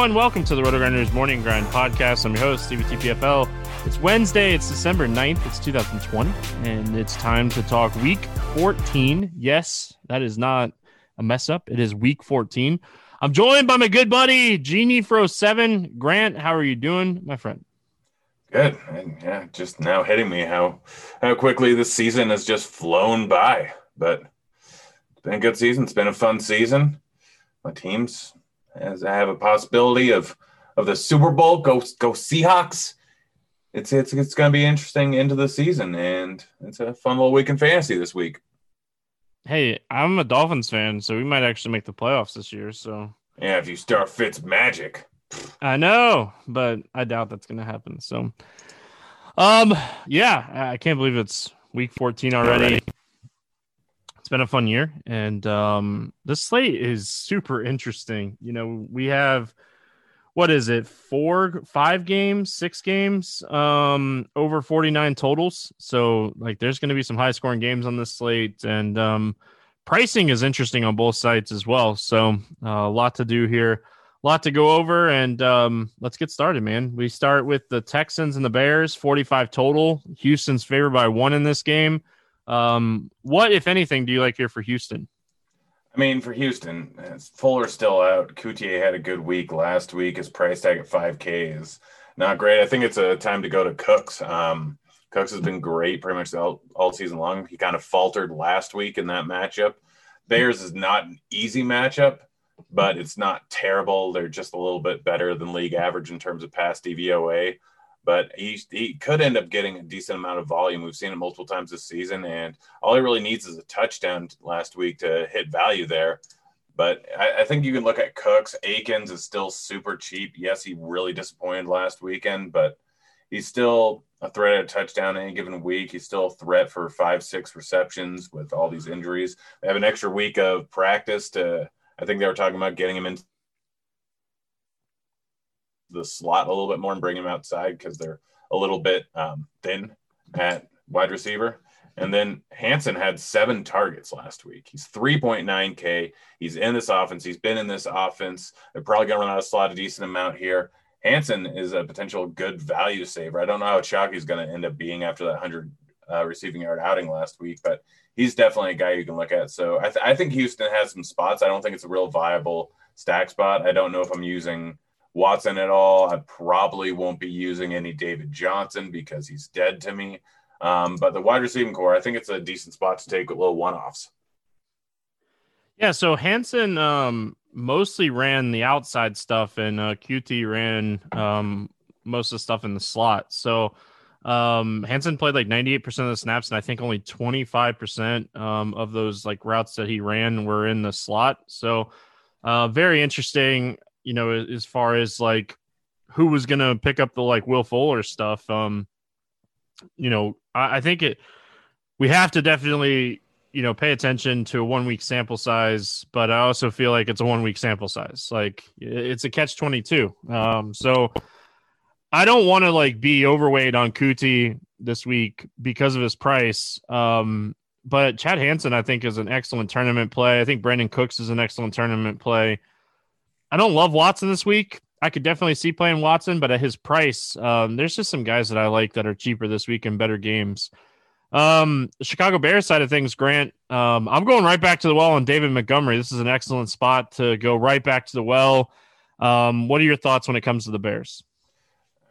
Everyone, welcome to the RotoGrinders Morning Grind Podcast. I'm your host, Stevie TPFL. It's Wednesday, it's December 9th, it's 2020, and it's time to talk week 14. Yes, that is not a mess up. It is week 14. I'm joined by my good buddy, Genie Fro 7. Grant, how are you doing, my friend? Good. And yeah, just now hitting me how how quickly this season has just flown by. But it's been a good season. It's been a fun season. My team's as I have a possibility of of the Super Bowl. Go go Seahawks. It's it's it's going to be interesting into the season, and it's a fun little week in fantasy this week. Hey, I'm a Dolphins fan, so we might actually make the playoffs this year. So yeah, if you start Fitz magic, I know, but I doubt that's going to happen. So, um, yeah, I can't believe it's week 14 already. already been a fun year, and um, the slate is super interesting. You know, we have what is it, four, five games, six games, um, over 49 totals. So, like, there's going to be some high scoring games on this slate, and um, pricing is interesting on both sides as well. So, uh, a lot to do here, a lot to go over, and um, let's get started, man. We start with the Texans and the Bears, 45 total. Houston's favored by one in this game. Um, what, if anything, do you like here for Houston? I mean, for Houston, Fuller's still out. Coutee had a good week last week. His price tag at 5K is not great. I think it's a time to go to Cooks. Um, Cooks has been great pretty much all, all season long. He kind of faltered last week in that matchup. Bears is not an easy matchup, but it's not terrible. They're just a little bit better than league average in terms of pass DVOA but he he could end up getting a decent amount of volume. We've seen it multiple times this season, and all he really needs is a touchdown last week to hit value there. But I, I think you can look at Cooks. Akins is still super cheap. Yes, he really disappointed last weekend, but he's still a threat at a touchdown any given week. He's still a threat for five, six receptions with all these injuries. They have an extra week of practice to. I think they were talking about getting him into the slot a little bit more and bring him outside because they're a little bit um, thin at wide receiver. And then Hansen had seven targets last week. He's 3.9K. He's in this offense. He's been in this offense. They're probably going to run out of slot a decent amount here. Hansen is a potential good value saver. I don't know how Chalky's going to end up being after that 100 uh, receiving yard outing last week, but he's definitely a guy you can look at. So I, th- I think Houston has some spots. I don't think it's a real viable stack spot. I don't know if I'm using Watson at all. I probably won't be using any David Johnson because he's dead to me. Um, but the wide receiving core, I think it's a decent spot to take a little one offs. Yeah, so Hansen um, mostly ran the outside stuff, and uh, Coutee ran um, most of the stuff in the slot. So um, Hansen played like 98% of the snaps, and I think only 25% um, of those like routes that he ran were in the slot. So uh, very interesting, you know, as far as like who was going to pick up the like Will Fuller stuff. Um, you know, I, I think it we have to definitely you know pay attention to a one week sample size but i also feel like it's a one week sample size. Like it's a catch 22 um so i don't want to like be overweight on Coutee this week because of his price um but chad hansen i think is an excellent tournament play. I think Brandon cooks is an excellent tournament play i don't love watson this week I could definitely see playing Watson, but at his price, um, there's just some guys that I like that are cheaper this week in better games. Um, Chicago Bears side of things, Grant, um, I'm going right back to the well on David Montgomery. This is an excellent spot to go right back to the well. Um, what are your thoughts when it comes to the Bears?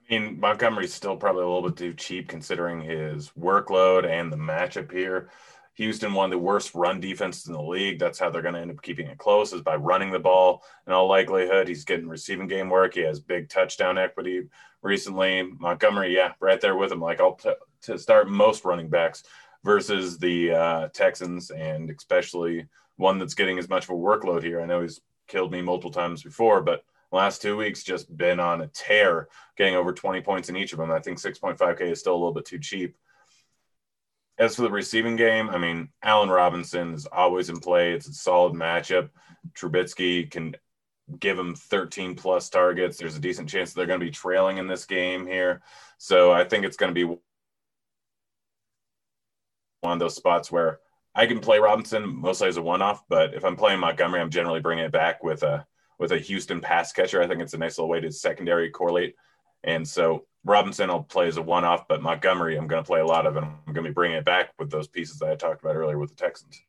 I mean, Montgomery's still probably a little bit too cheap considering his workload and the matchup here. Houston, one of the worst run defenses in the league. That's how they're going to end up keeping it close is by running the ball. In all likelihood, he's getting receiving game work. He has big touchdown equity recently. Montgomery, yeah, right there with him. Like I'll t- to start most running backs versus the uh, Texans, and especially one that's getting as much of a workload here. I know he's killed me multiple times before, but last two weeks just been on a tear, getting over 20 points in each of them. I think 6.5K is still a little bit too cheap. As for the receiving game, I mean, Allen Robinson is always in play. It's a solid matchup. Trubisky can give him 13 plus targets. There's a decent chance they're going to be trailing in this game here. So I think it's going to be one of those spots where I can play Robinson mostly as a one-off, but if I'm playing Montgomery, I'm generally bringing it back with a with a Houston pass catcher. I think it's a nice little way to secondary correlate. And so Robinson will play as a one off, but Montgomery, I'm going to play a lot of, and I'm going to be bringing it back with those pieces that I talked about earlier with the Texans.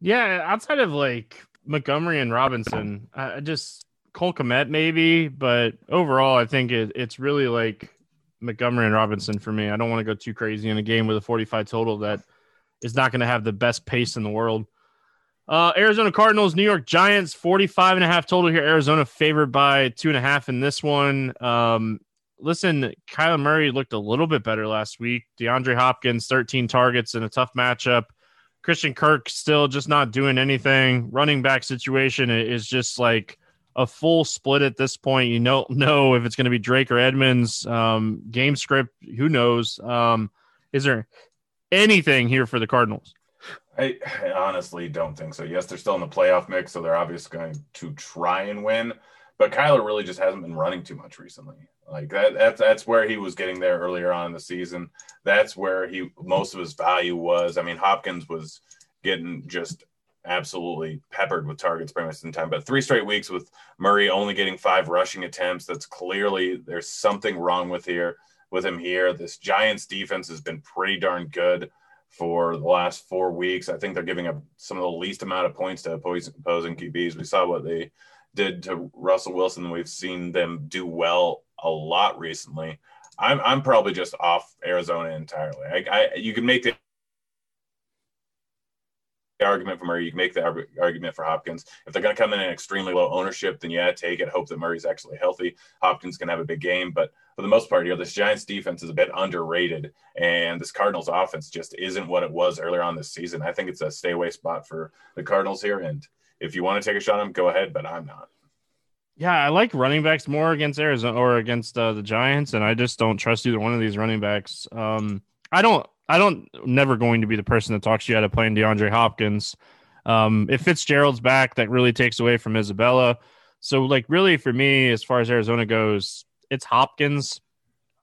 Yeah, outside of like Montgomery and Robinson, I just Cole Kmet maybe, but overall, I think it, it's really like Montgomery and Robinson for me. I don't want to go too crazy in a game with a 45 total that is not going to have the best pace in the world. Uh, Arizona Cardinals, New York Giants, 45 and a half total here. Arizona favored by two and a half in this one. Um, listen, Kyler Murray looked a little bit better last week. DeAndre Hopkins, 13 targets in a tough matchup. Christian Kirk still just not doing anything. Running back situation is just like a full split at this point. You don't know if it's going to be Drake or Edmonds. Um, game script, who knows? Um, is there anything here for the Cardinals? I, I, honestly don't think so. Yes, they're still in the playoff mix, so they're obviously going to try and win. But Kyler really just hasn't been running too much recently. Like that, that's that's where he was getting there earlier on in the season. That's where he most of his value was. I mean, Hopkins was getting just absolutely peppered with targets pretty much in time. But three straight weeks with Murray only getting five rushing attempts. That's clearly there's something wrong with here with him here. This Giants defense has been pretty darn good for the last four weeks. I think they're giving up some of the least amount of points to opposing, QBs. We saw what they did to Russell Wilson. We've seen them do well a lot recently. I'm I'm probably just off Arizona entirely. I, I you can make the argument for Murray. You can make the argument for Hopkins. If they're going to come in at extremely low ownership, then yeah, take it. Hope that Murray's actually healthy. Hopkins can have a big game, but for the most part, you know, this Giants defense is a bit underrated, and this Cardinals offense just isn't what it was earlier on this season. I think it's a stay away spot for the Cardinals here. And if you want to take a shot on them, go ahead, but I'm not. Yeah, I like running backs more against Arizona or against uh, the Giants, and I just don't trust either one of these running backs. Um, I don't, I don't, never going to be the person that talks you out of playing DeAndre Hopkins. Um, if Fitzgerald's back, that really takes away from Isabella. So, like, really for me, as far as Arizona goes, it's Hopkins.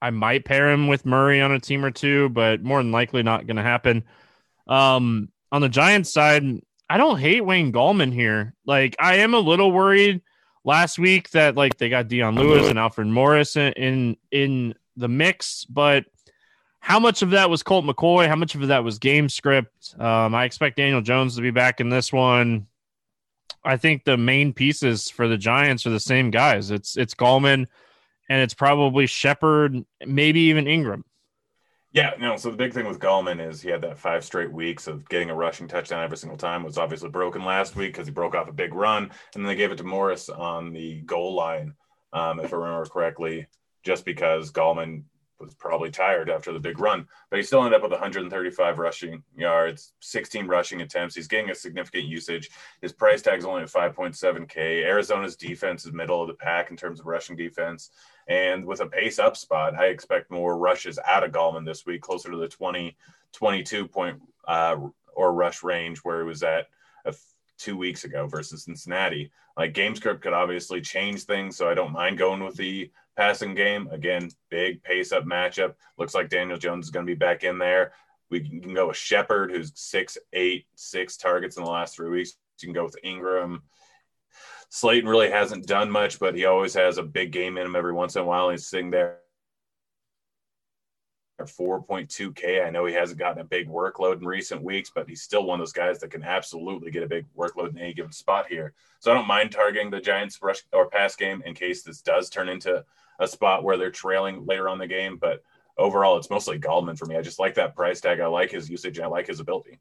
I might pair him with Murray on a team or two, but more than likely not going to happen. Um, on the Giants side, I don't hate Wayne Gallman here. Like, I am a little worried last week that like they got Dion Lewis and Alfred Morris in in, in the mix, but how much of that was Colt McCoy? How much of that was game script? Um, I expect Daniel Jones to be back in this one. I think the main pieces for the Giants are the same guys. It's it's Gallman and it's probably Shepard, maybe even Ingram. Yeah, no. So the big thing with Gallman is he had that five straight weeks of getting a rushing touchdown every single time. It was obviously broken last week because he broke off a big run, and then they gave it to Morris on the goal line, um, if I remember correctly, just because Gallman was probably tired after the big run, but he still ended up with 135 rushing yards, 16 rushing attempts. He's getting a significant usage. His price tag is only at 5.7K. Arizona's defense is middle of the pack in terms of rushing defense. And with a pace up spot, I expect more rushes out of Gallman this week, closer to the 20, 22 point uh, or rush range where he was at two weeks ago versus Cincinnati. Like game script could obviously change things, so I don't mind going with the passing game. Again, big pace up matchup. Looks like Daniel Jones is going to be back in there. We can go with Shepard, who's six, eight, six targets in the last three weeks. You can go with Ingram. Slayton really hasn't done much, but he always has a big game in him every once in a while. He's sitting there 4.2K. I know he hasn't gotten a big workload in recent weeks, but he's still one of those guys that can absolutely get a big workload in any given spot here. So I don't mind targeting the Giants rush or pass game in case this does turn into a spot where they're trailing later on the game. But overall, it's mostly Gallman for me. I just like that price tag. I like his usage. I like his ability.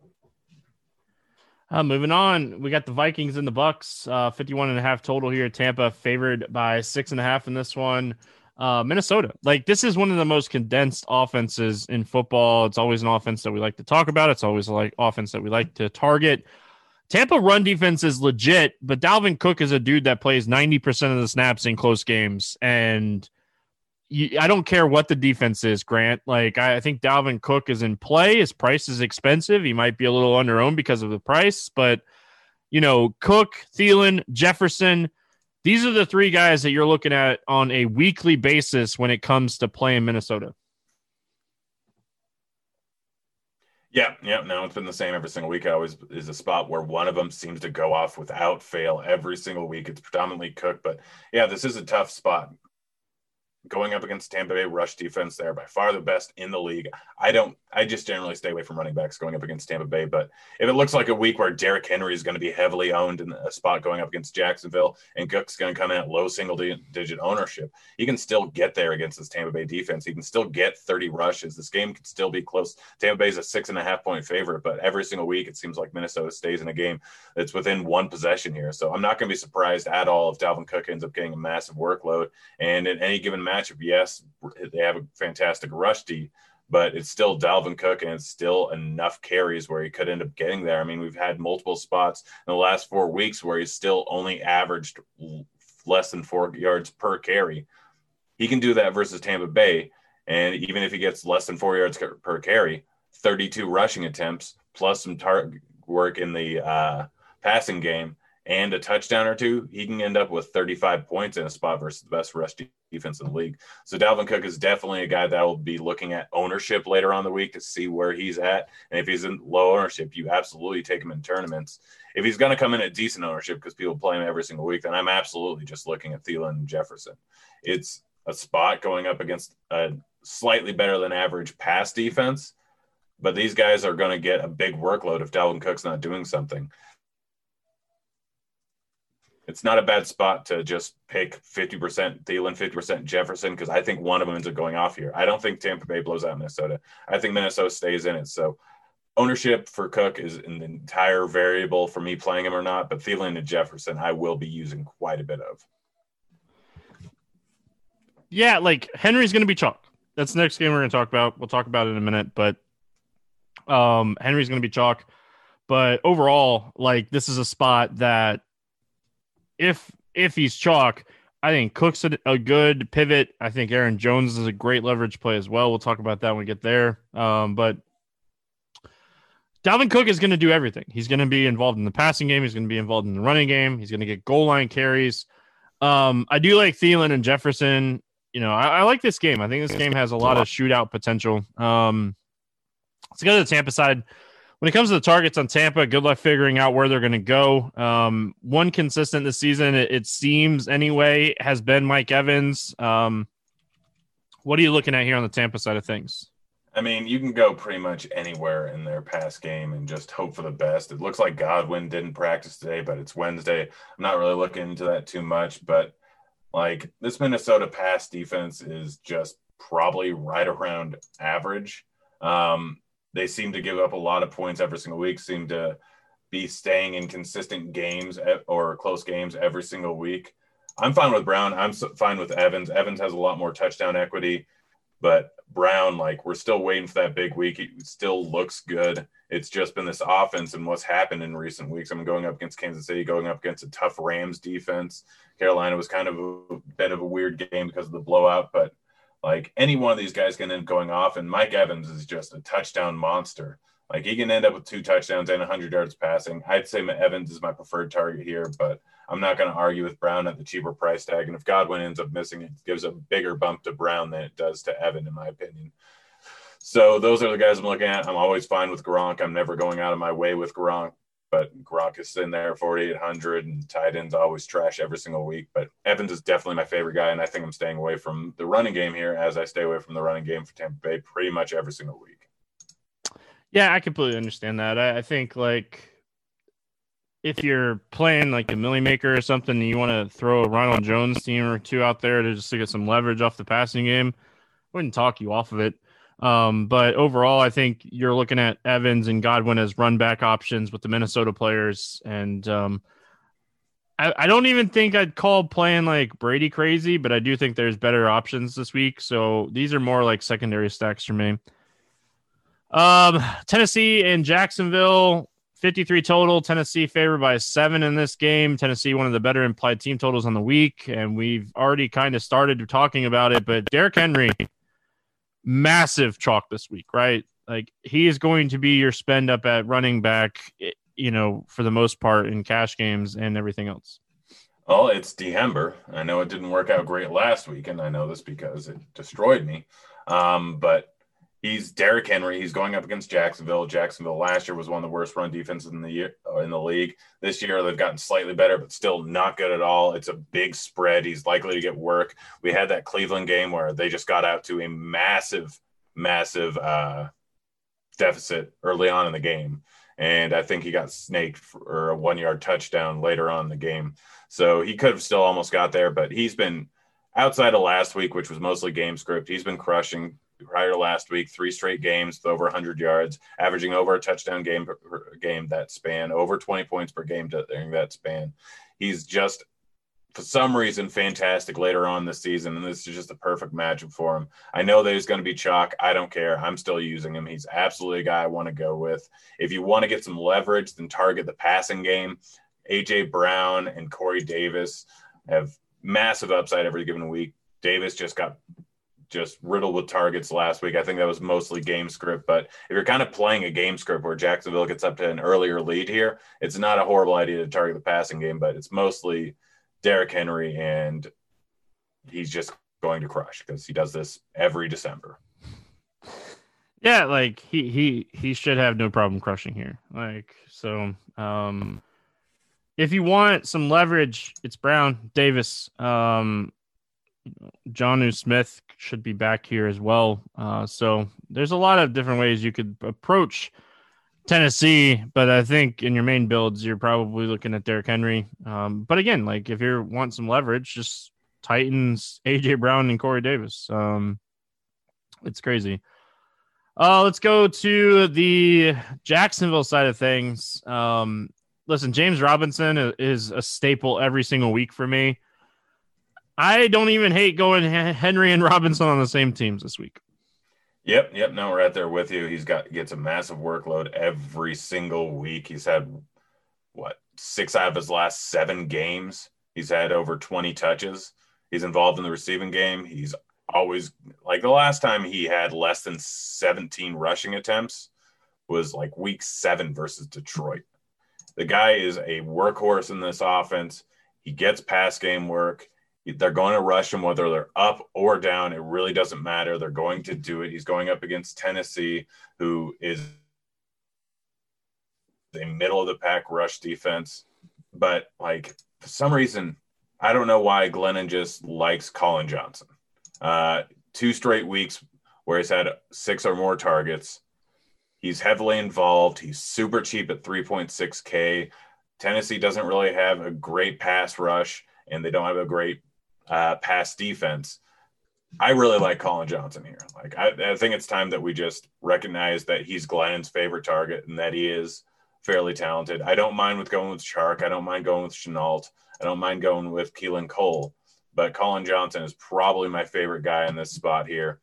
Uh, moving on, we got the Vikings and the Bucks, uh, 51 and a half total here. At Tampa favored by six and a half in this one uh, Minnesota. Like this is one of the most condensed offenses in football. It's always an offense that we like to talk about. It's always like offense that we like to target. Tampa run defense is legit, but Dalvin Cook is a dude that plays 90% of the snaps in close games. And you, I don't care what the defense is, Grant. Like, I, I think Dalvin Cook is in play. His price is expensive. He might be a little under owned because of the price, but, you know, Cook, Thielen, Jefferson, these are the three guys that you're looking at on a weekly basis when it comes to playing Minnesota. Yeah, yeah. No, it's been the same every single week. I always is a spot where one of them seems to go off without fail every single week. It's predominantly Cook, but yeah, this is a tough spot going up against Tampa Bay rush defense there, by far the best in the league. I don't, I just generally stay away from running backs going up against Tampa Bay. But if it looks like a week where Derrick Henry is going to be heavily owned in a spot going up against Jacksonville and Cook's going to come in at low single digit ownership, he can still get there against this Tampa Bay defense. He can still get 30 rushes. This game could still be close. Tampa Bay's a six and a half point favorite, but every single week it seems like Minnesota stays in a game that's within one possession here. So I'm not going to be surprised at all if Dalvin Cook ends up getting a massive workload. And in any given matchup, yes, they have a fantastic rush D, but it's still Dalvin Cook and it's still enough carries where he could end up getting there. I mean, we've had multiple spots in the last four weeks where he's still only averaged less than four yards per carry. He can do that versus Tampa Bay. And even if he gets less than four yards per carry, 32 rushing attempts plus some target work in the uh, passing game and a touchdown or two, he can end up with 35 points in a spot versus the best rush defense in the league. So Dalvin Cook is definitely a guy that will be looking at ownership later on the week to see where he's at. And if he's in low ownership, you absolutely take him in tournaments. If he's going to come in at decent ownership because people play him every single week, then I'm absolutely just looking at Thielen and Jefferson. It's a spot going up against a slightly better than average pass defense, but these guys are going to get a big workload if Dalvin Cook's not doing something it's not a bad spot to just pick 50% Thielen, 50% Jefferson, because I think one of them ends up going off here. I don't think Tampa Bay blows out Minnesota. I think Minnesota stays in it. So ownership for Cook is an entire variable for me playing him or not, but Thielen and Jefferson, I will be using quite a bit of. Yeah, like Henry's going to be chalk. That's the next game we're going to talk about. We'll talk about it in a minute, but um, Henry's going to be chalk. But overall, like this is a spot that if if he's chalk, I think Cook's a, a, good pivot. I think Aaron Jones is a great leverage play as well. We'll talk about that when we get there. Um, but Dalvin Cook is going to do everything. He's going to be involved in the passing game. He's going to be involved in the running game. He's going to get goal line carries. Um, I do like Thielen and Jefferson. You know, I, I like this game. I think this game has a lot of shootout potential. Um, let's go to the Tampa side. When it comes to the targets on Tampa, good luck figuring out where they're going to go. Um, one consistent this season, it, it, seems anyway, has been Mike Evans. Um, what are you looking at here on the Tampa side of things? I mean, you can go pretty much anywhere in their pass game and just hope for the best. It looks like Godwin didn't practice today, but it's Wednesday. I'm not really looking into that too much, but like this Minnesota pass defense is just probably right around average. Um, they seem to give up a lot of points every single week, seem to be staying in consistent games or close games every single week. I'm fine with Brown. I'm fine with Evans. Evans has a lot more touchdown equity. But Brown, like we're still waiting for that big week. It still looks good. It's just been this offense and what's happened in recent weeks. I'm going up against Kansas City, going up against a tough Rams defense. Carolina was kind of a bit of a weird game because of the blowout, but like any one of these guys can end up going off. And Mike Evans is just a touchdown monster. Like he can end up with two touchdowns and 100 yards passing. I'd say Evans is my preferred target here, but I'm not going to argue with Brown at the cheaper price tag. And if Godwin ends up missing, it gives a bigger bump to Brown than it does to Evan, in my opinion. So those are the guys I'm looking at. I'm always fine with Gronk. I'm never going out of my way with Gronk, but Gronk is sitting there 4,800 and tight ends always trash every single week. But Evans is definitely my favorite guy. And I think I'm staying away from the running game here as I stay away from the running game for Tampa Bay pretty much every single week. Yeah, I completely understand that. I, I think like if you're playing like a Millie Maker or something, and you want to throw a Ronald Jones team or two out there to just to get some leverage off the passing game, I wouldn't talk you off of it. Um, but overall, I think you're looking at Evans and Godwin as run back options with the Minnesota players. And um, I, I don't even think I'd call playing like Brady crazy, but I do think there's better options this week. So these are more like secondary stacks for me. Um, Tennessee and Jacksonville, 53 total. Tennessee favored by seven in this game. Tennessee, one of the better implied team totals on the week. And we've already kind of started talking about it, but Derrick Henry, massive chalk this week, right? Like he is going to be your spend up at running back, you know, for the most part in cash games and everything else. Well, it's Dehember. I know it didn't work out great last week, and I know this because it destroyed me. Um, but He's Derrick Henry. He's going up against Jacksonville. Jacksonville last year was one of the worst run defenses in the year uh, in the league. This year they've gotten slightly better, but still not good at all. It's a big spread. He's likely to get work. We had that Cleveland game where they just got out to a massive, massive uh, deficit early on in the game, and I think he got snaked for a one yard touchdown later on in the game. So he could have still almost got there, but he's been outside of last week, which was mostly game script. He's been crushing prior last week, three straight games with over 100 yards, averaging over a touchdown game per game that span, over 20 points per game during that span. He's just, for some reason, fantastic later on this season, and this is just a perfect matchup for him. I know that he's going to be chalk. I don't care. I'm still using him. He's absolutely a guy I want to go with. If you want to get some leverage, then target the passing game. AJ Brown and Corey Davis have massive upside every given week. Davis just got just riddled with targets last week. I think that was mostly game script. But if you're kind of playing a game script where Jacksonville gets up to an earlier lead here, it's not a horrible idea to target the passing game, but it's mostly Derrick Henry, and he's just going to crush because he does this every December. Yeah, like he he he should have no problem crushing here. Like so, um, if you want some leverage, it's Brown Davis. Um, Jonnu Smith should be back here as well. Uh, so there's a lot of different ways you could approach Tennessee, but I think in your main builds, you're probably looking at Derrick Henry. Um, but again, like if you want some leverage, just Titans, AJ Brown, and Corey Davis. Um, it's crazy. Uh, let's go to the Jacksonville side of things. Um, listen, James Robinson is a staple every single week for me. I don't even hate going Henry and Robinson on the same teams this week. Yep, yep. No, we're right there with you. He's got gets a massive workload every single week. He's had what six out of his last seven games. He's had over 20 touches. He's involved in the receiving game. He's always like the last time he had less than 17 rushing attempts was like week seven versus Detroit. The guy is a workhorse in this offense He gets pass game work. They're going to rush him whether they're up or down. It really doesn't matter. They're going to do it. He's going up against Tennessee, who is a middle of the pack rush defense. But like for some reason, I don't know why Glennon just likes Collin Johnson. Uh, two straight weeks where he's had six or more targets. He's heavily involved. He's super cheap at 3.6K. Tennessee doesn't really have a great pass rush, and they don't have a great uh, pass defense. I really like Collin Johnson here. Like, I, I, think it's time that we just recognize that he's Glennon's favorite target and that he is fairly talented. I don't mind with going with Chark. I don't mind going with Shenault. I don't mind going with Keelan Cole. But Collin Johnson is probably my favorite guy in this spot here.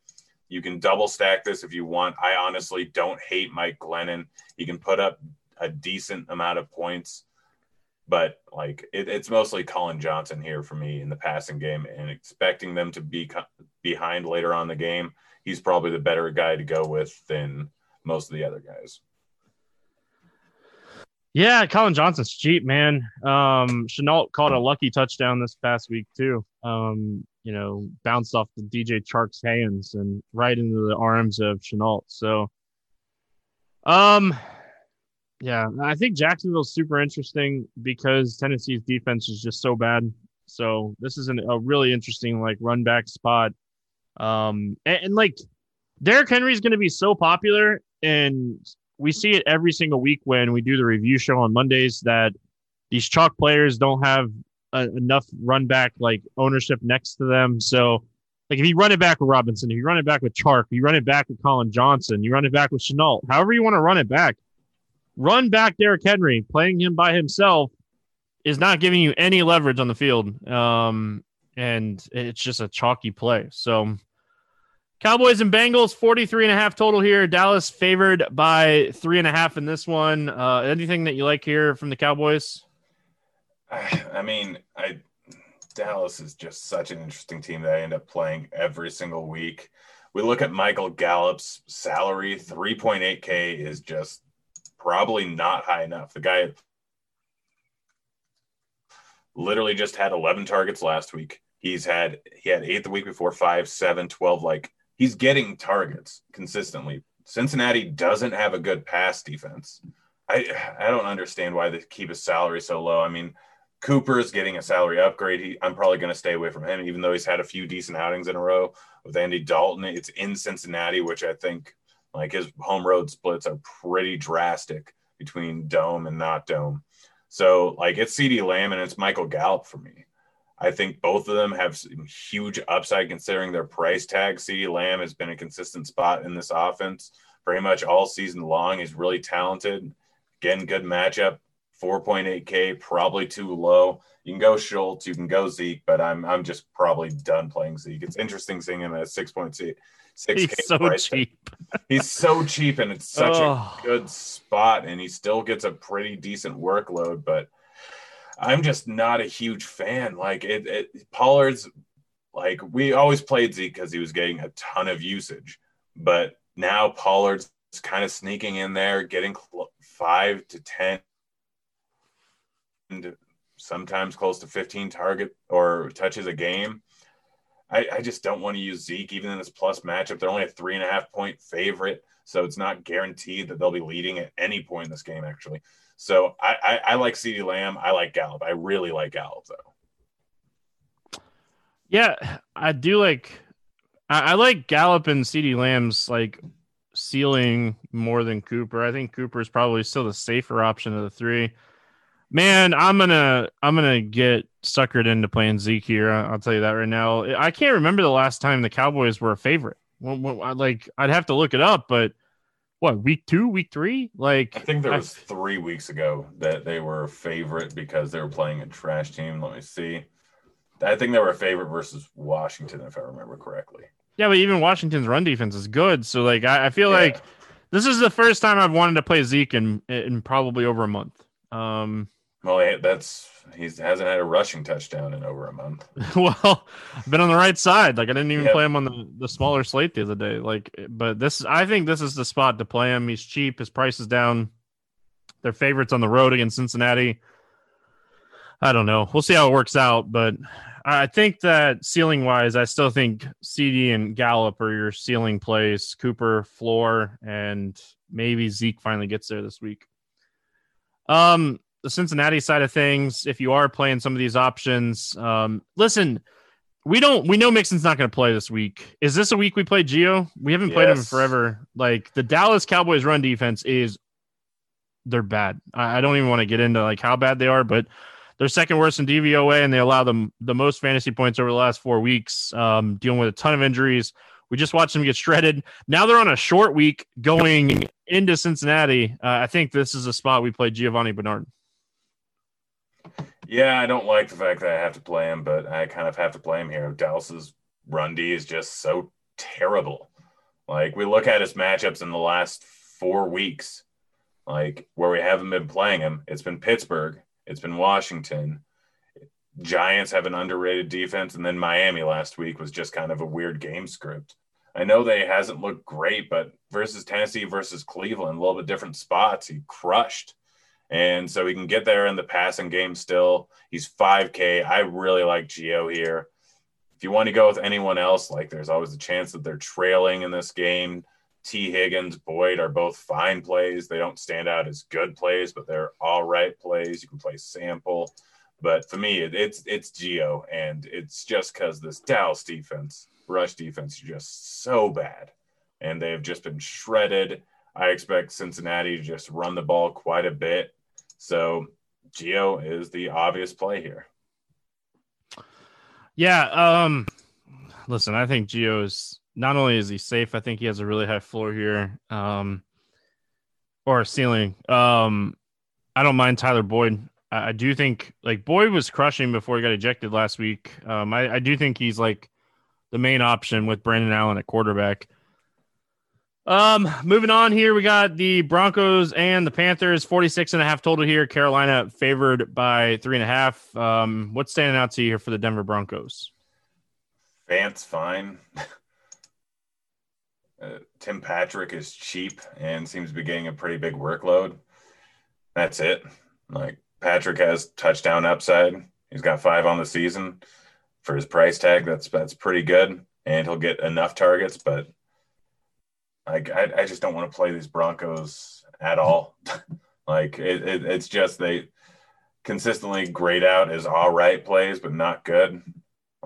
You can double stack this if you want. I honestly don't hate Mike Glennon. He can put up a decent amount of points, but like it, it's mostly Collin Johnson here for me in the passing game and expecting them to be behind later on the game. He's probably the better guy to go with than most of the other guys. Yeah, Collin Johnson's cheap, man. Um, Shenault caught a lucky touchdown this past week too. Um, you know, bounced off the DJ Chark's hands and right into the arms of Shenault. So, um, yeah, I think Jacksonville's super interesting because Tennessee's defense is just so bad. So this is an, a really interesting like run back spot. Um, and, and like Derrick Henry is going to be so popular and we see it every single week when we do the review show on Mondays that these chalk players don't have a, enough run back like ownership next to them. So, like if you run it back with Robinson, if you run it back with Chark, you run it back with Collin Johnson, you run it back with Shenault, however you want to run it back, run back Derrick Henry. Playing him by himself is not giving you any leverage on the field. Um, and it's just a chalky play. So Cowboys and Bengals, 43 and a half total here. Dallas favored by three and a half in this one. Uh, anything that you like here from the Cowboys? I mean, I Dallas is just such an interesting team that I end up playing every single week. We look at Michael Gallup's salary, 3.8K is just probably not high enough. The guy literally just had 11 targets last week. He's had he had eight the week before, five, seven, 12. Like he's getting targets consistently. Cincinnati doesn't have a good pass defense. I I don't understand why they keep his salary so low. I mean, Cooper is getting a salary upgrade. He, I'm probably going to stay away from him, even though he's had a few decent outings in a row with Andy Dalton. It's in Cincinnati, which I think like his home road splits are pretty drastic between dome and not dome. So like it's CeeDee Lamb and it's Michael Gallup for me. I think both of them have huge upside considering their price tag. CeeDee Lamb has been a consistent spot in this offense pretty much all season long. He's really talented. Again, good matchup. 4.8K, probably too low. You can go Schultz, you can go Zeke, but I'm I'm just probably done playing Zeke. It's interesting seeing him at 6.6. He's so price cheap. He's so cheap, and it's such oh. a good spot, and he still gets a pretty decent workload. But I'm just not a huge fan. Like it, it Pollard's like we always played Zeke because he was getting a ton of usage, but now Pollard's kind of sneaking in there, getting cl- five to ten, sometimes close to 15 target or touches a game. I, I just don't want to use Zeke even in this plus matchup. They're only a three and a half point favorite, so it's not guaranteed that they'll be leading at any point in this game. Actually, so I, I, I like CeeDee Lamb. I like Gallup. I really like Gallup though. Yeah, I do like. I, I like Gallup and CeeDee Lamb's like ceiling more than Cooper. I think Cooper is probably still the safer option of the three. Man, I'm gonna I'm gonna get suckered into playing Zeke here. I'll tell you that right now. I can't remember the last time the Cowboys were a favorite. Well, like I'd have to look it up, but what week two, week three? Like I think there was I, three weeks ago that they were a favorite because they were playing a trash team. Let me see. I think they were a favorite versus Washington, if I remember correctly. Yeah, but even Washington's run defense is good. So like I, I feel yeah. like this is the first time I've wanted to play Zeke in in probably over a month. Um well, that's he hasn't had a rushing touchdown in over a month. well, I've been on the right side. Like I didn't even yep. play him on the, the smaller slate the other day. Like, but this I think this is the spot to play him. He's cheap. His price is down. They're favorites on the road against Cincinnati. I don't know. We'll see how it works out, but I think that ceiling wise, I still think CeeDee and Gallup are your ceiling plays. Cooper, floor, and maybe Zeke finally gets there this week. Um, the Cincinnati side of things, if you are playing some of these options, um, listen, we don't we know Mixon's not going to play this week. Is this a week we play Gio? We haven't played yes. him forever. Like the Dallas Cowboys run defense is they're bad. I, I don't even want to get into like how bad they are, but they're second worst in DVOA, and they allow them the most fantasy points over the last four weeks, um, dealing with a ton of injuries. We just watched them get shredded. Now they're on a short week going into Cincinnati. Uh, I think this is a spot we play Giovani Bernard. Yeah, I don't like the fact that I have to play him, but I kind of have to play him here. Dallas's run D is just so terrible. Like we look at his matchups in the last four weeks, like where we haven't been playing him. It's been Pittsburgh, it's been Washington. Giants have an underrated defense, and then Miami last week was just kind of a weird game script. I know they hasn't looked great, but versus Tennessee versus Cleveland, a little bit different spots. He crushed. And so he can get there in the passing game still. He's 5K. I really like Gio here. If you want to go with anyone else, like there's always a chance that they're trailing in this game. Tee Higgins, Boyd are both fine plays. They don't stand out as good plays, but they're all right plays. You can play sample. But for me, it, it's it's Gio, and it's just because this Dallas defense, rush defense, is just so bad, and they've just been shredded. I expect Cincinnati to just run the ball quite a bit. So Gio is the obvious play here. Yeah. Um, listen, I think Gio is not only is he safe, I think he has a really high floor here, um, or ceiling. Um, I don't mind Tyler Boyd. I, I, do think like Boyd was crushing before he got ejected last week. Um, I, I do think he's like the main option with Brandon Allen at quarterback. Um, moving on here, we got the Broncos and the Panthers, 46 and a half total here. Carolina favored by three and a half. Um, what's standing out to you here for the Denver Broncos? Fant's fine. uh, Tim Patrick is cheap and seems to be getting a pretty big workload. That's it. Like Patrick has touchdown upside. He's got five on the season for his price tag. That's that's pretty good, and he'll get enough targets, but like I, I just don't want to play these Broncos at all. like it, it, it's just they consistently grade out as all right plays, but not good.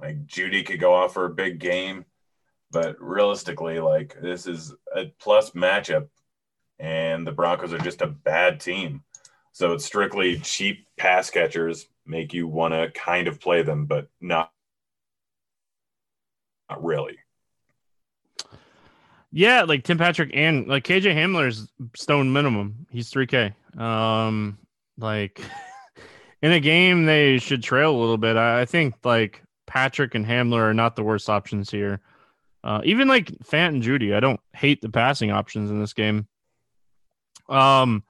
Like Jeudy could go off for a big game, but realistically, like this is a plus matchup, and the Broncos are just a bad team. So it's strictly cheap pass catchers make you want to kind of play them, but not, not really. Yeah, like Tim Patrick and like KJ Hamler's stone minimum. He's 3K. Um, like in a game they should trail a little bit. I, I think like Patrick and Hamler are not the worst options here. Uh, even like Fant and Jeudy, I don't hate the passing options in this game. Um,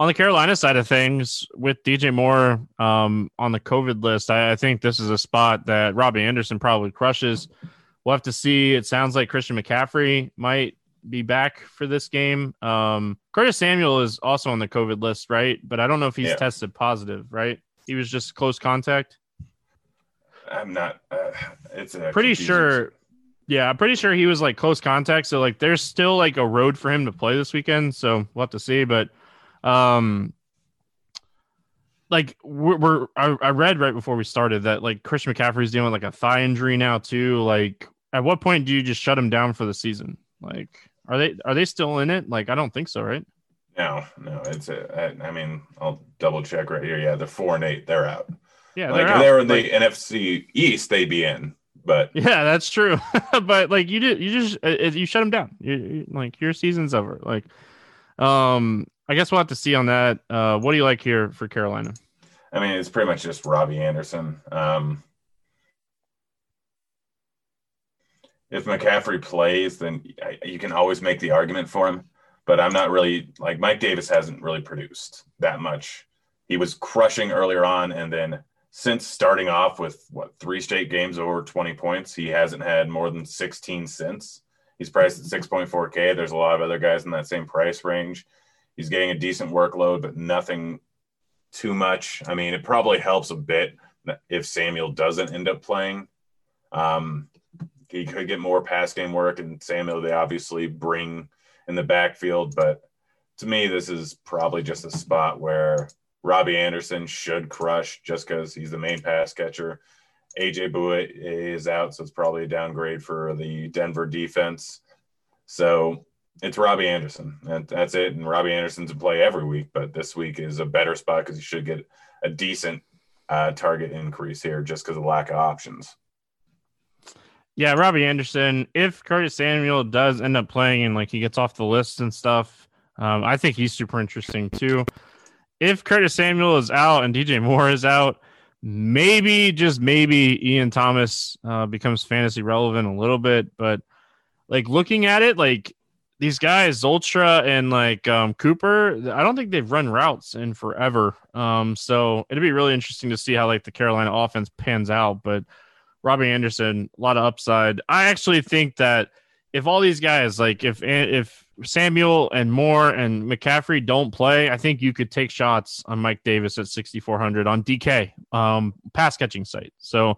on the Carolina side of things, with DJ Moore um, on the COVID list, I, I think this is a spot that Robbie Anderson probably crushes we'll have to see. It sounds like Christian McCaffrey might be back for this game. Um, Curtis Samuel is also on the COVID list, right? But I don't know if he's yeah. tested positive, right? He was just close contact. I'm not. Uh, it's pretty sure. Yeah, I'm pretty sure he was like close contact. So like, there's still like a road for him to play this weekend. So we'll have to see. But um, like we're, we're I, I, read right before we started that like Christian McCaffrey's dealing with like a thigh injury now too. Like at what point do you just shut them down for the season? Like, are they are they still in it? Like, I don't think so, right? No, no. It's a, I mean, I'll double check right here. Yeah, they're four and eight. They're out. Yeah, like they're if they're in the like, NFC East, they'd be in. But yeah, that's true. but like you did, you just uh, you shut them down. You, you, like your season's over. Like, um, I guess we'll have to see on that. Uh, what do you like here for Carolina? I mean, it's pretty much just Robbie Anderson. Um, if McCaffrey plays, then you can always make the argument for him. But I'm not really like Mike Davis hasn't really produced that much. He was crushing earlier on, and then since starting off with what three straight games over 20 points, he hasn't had more than 16 since. He's priced at 6.4K. There's a lot of other guys in that same price range. He's getting a decent workload, but nothing too much. I mean, it probably helps a bit if Samuel doesn't end up playing. Um, he could get more pass game work, and Samuel they obviously bring in the backfield. But to me, this is probably just a spot where Robbie Anderson should crush just because he's the main pass catcher. AJ Bouye is out, so it's probably a downgrade for the Denver defense. So it's Robbie Anderson. And that's it. And Robbie Anderson's in play every week, but this week is a better spot because he should get a decent uh, target increase here just because of lack of options. Yeah, Robby Anderson. If Curtis Samuel does end up playing and like he gets off the list and stuff, um, I think he's super interesting too. If Curtis Samuel is out and DJ Moore is out, maybe just maybe Ian Thomas uh, becomes fantasy relevant a little bit. But like looking at it, like these guys, Zylstra and like um, Cooper, I don't think they've run routes in forever. Um, so it'd be really interesting to see how like the Carolina offense pans out. But Robby Anderson, a lot of upside. I actually think that if all these guys, like if if Samuel and Moore and McCaffrey don't play, I think you could take shots on Mike Davis at 6,400 on DK, um, pass catching site. So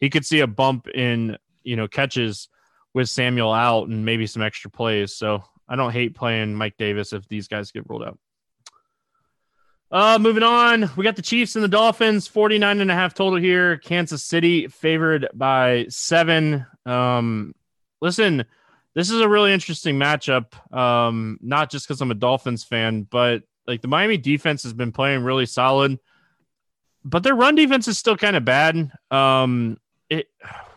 he could see a bump in you know catches with Samuel out and maybe some extra plays. So I don't hate playing Mike Davis if these guys get rolled out. Uh, moving on, we got the Chiefs and the Dolphins, 49 and a half total here. Kansas City favored by seven. Um, listen, this is a really interesting matchup. Um, not just because I'm a Dolphins fan, but like the Miami defense has been playing really solid, but their run defense is still kind of bad. Um, it,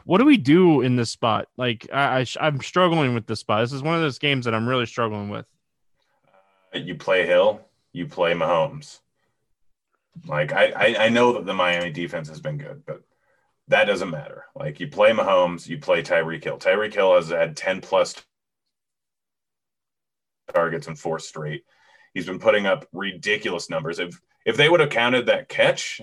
what do we do in this spot? Like I, I am struggling with this spot. This is one of those games that I'm really struggling with. You play Hill, you play Mahomes. Like I, I, I know that the Miami defense has been good, but that doesn't matter. Like you play Mahomes, you play Tyreek Hill. Tyreek Hill has had 10 plus targets in four straight. He's been putting up ridiculous numbers. If if they would have counted that catch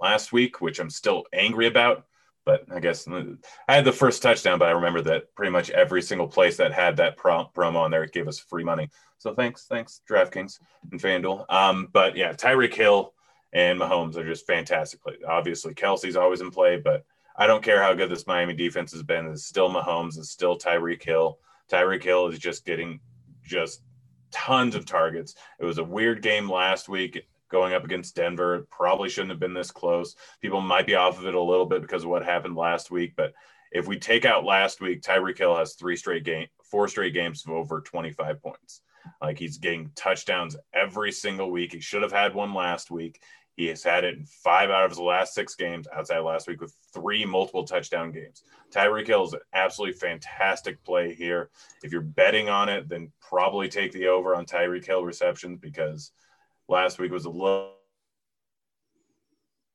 last week, which I'm still angry about, but I guess I had the first touchdown, but I remember that pretty much every single place that had that prom- promo on there gave us free money. So thanks, thanks, DraftKings and FanDuel. Um, but yeah, Tyreek Hill and Mahomes are just fantastic. Obviously, Kelce's always in play, but I don't care how good this Miami defense has been. It's still Mahomes. It's still Tyreek Hill. Tyreek Hill is just getting just tons of targets. It was a weird game last week going up against Denver. Probably shouldn't have been this close. People might be off of it a little bit because of what happened last week, but if we take out last week, Tyreek Hill has three straight game, four straight games of over 25 points. Like he's getting touchdowns every single week. He should have had one last week. He has had it in five out of his last six games outside last week with three multiple touchdown games. Tyreek Hill is an absolutely fantastic play here. If you're betting on it, then probably take the over on Tyreek Hill receptions because last week was a little,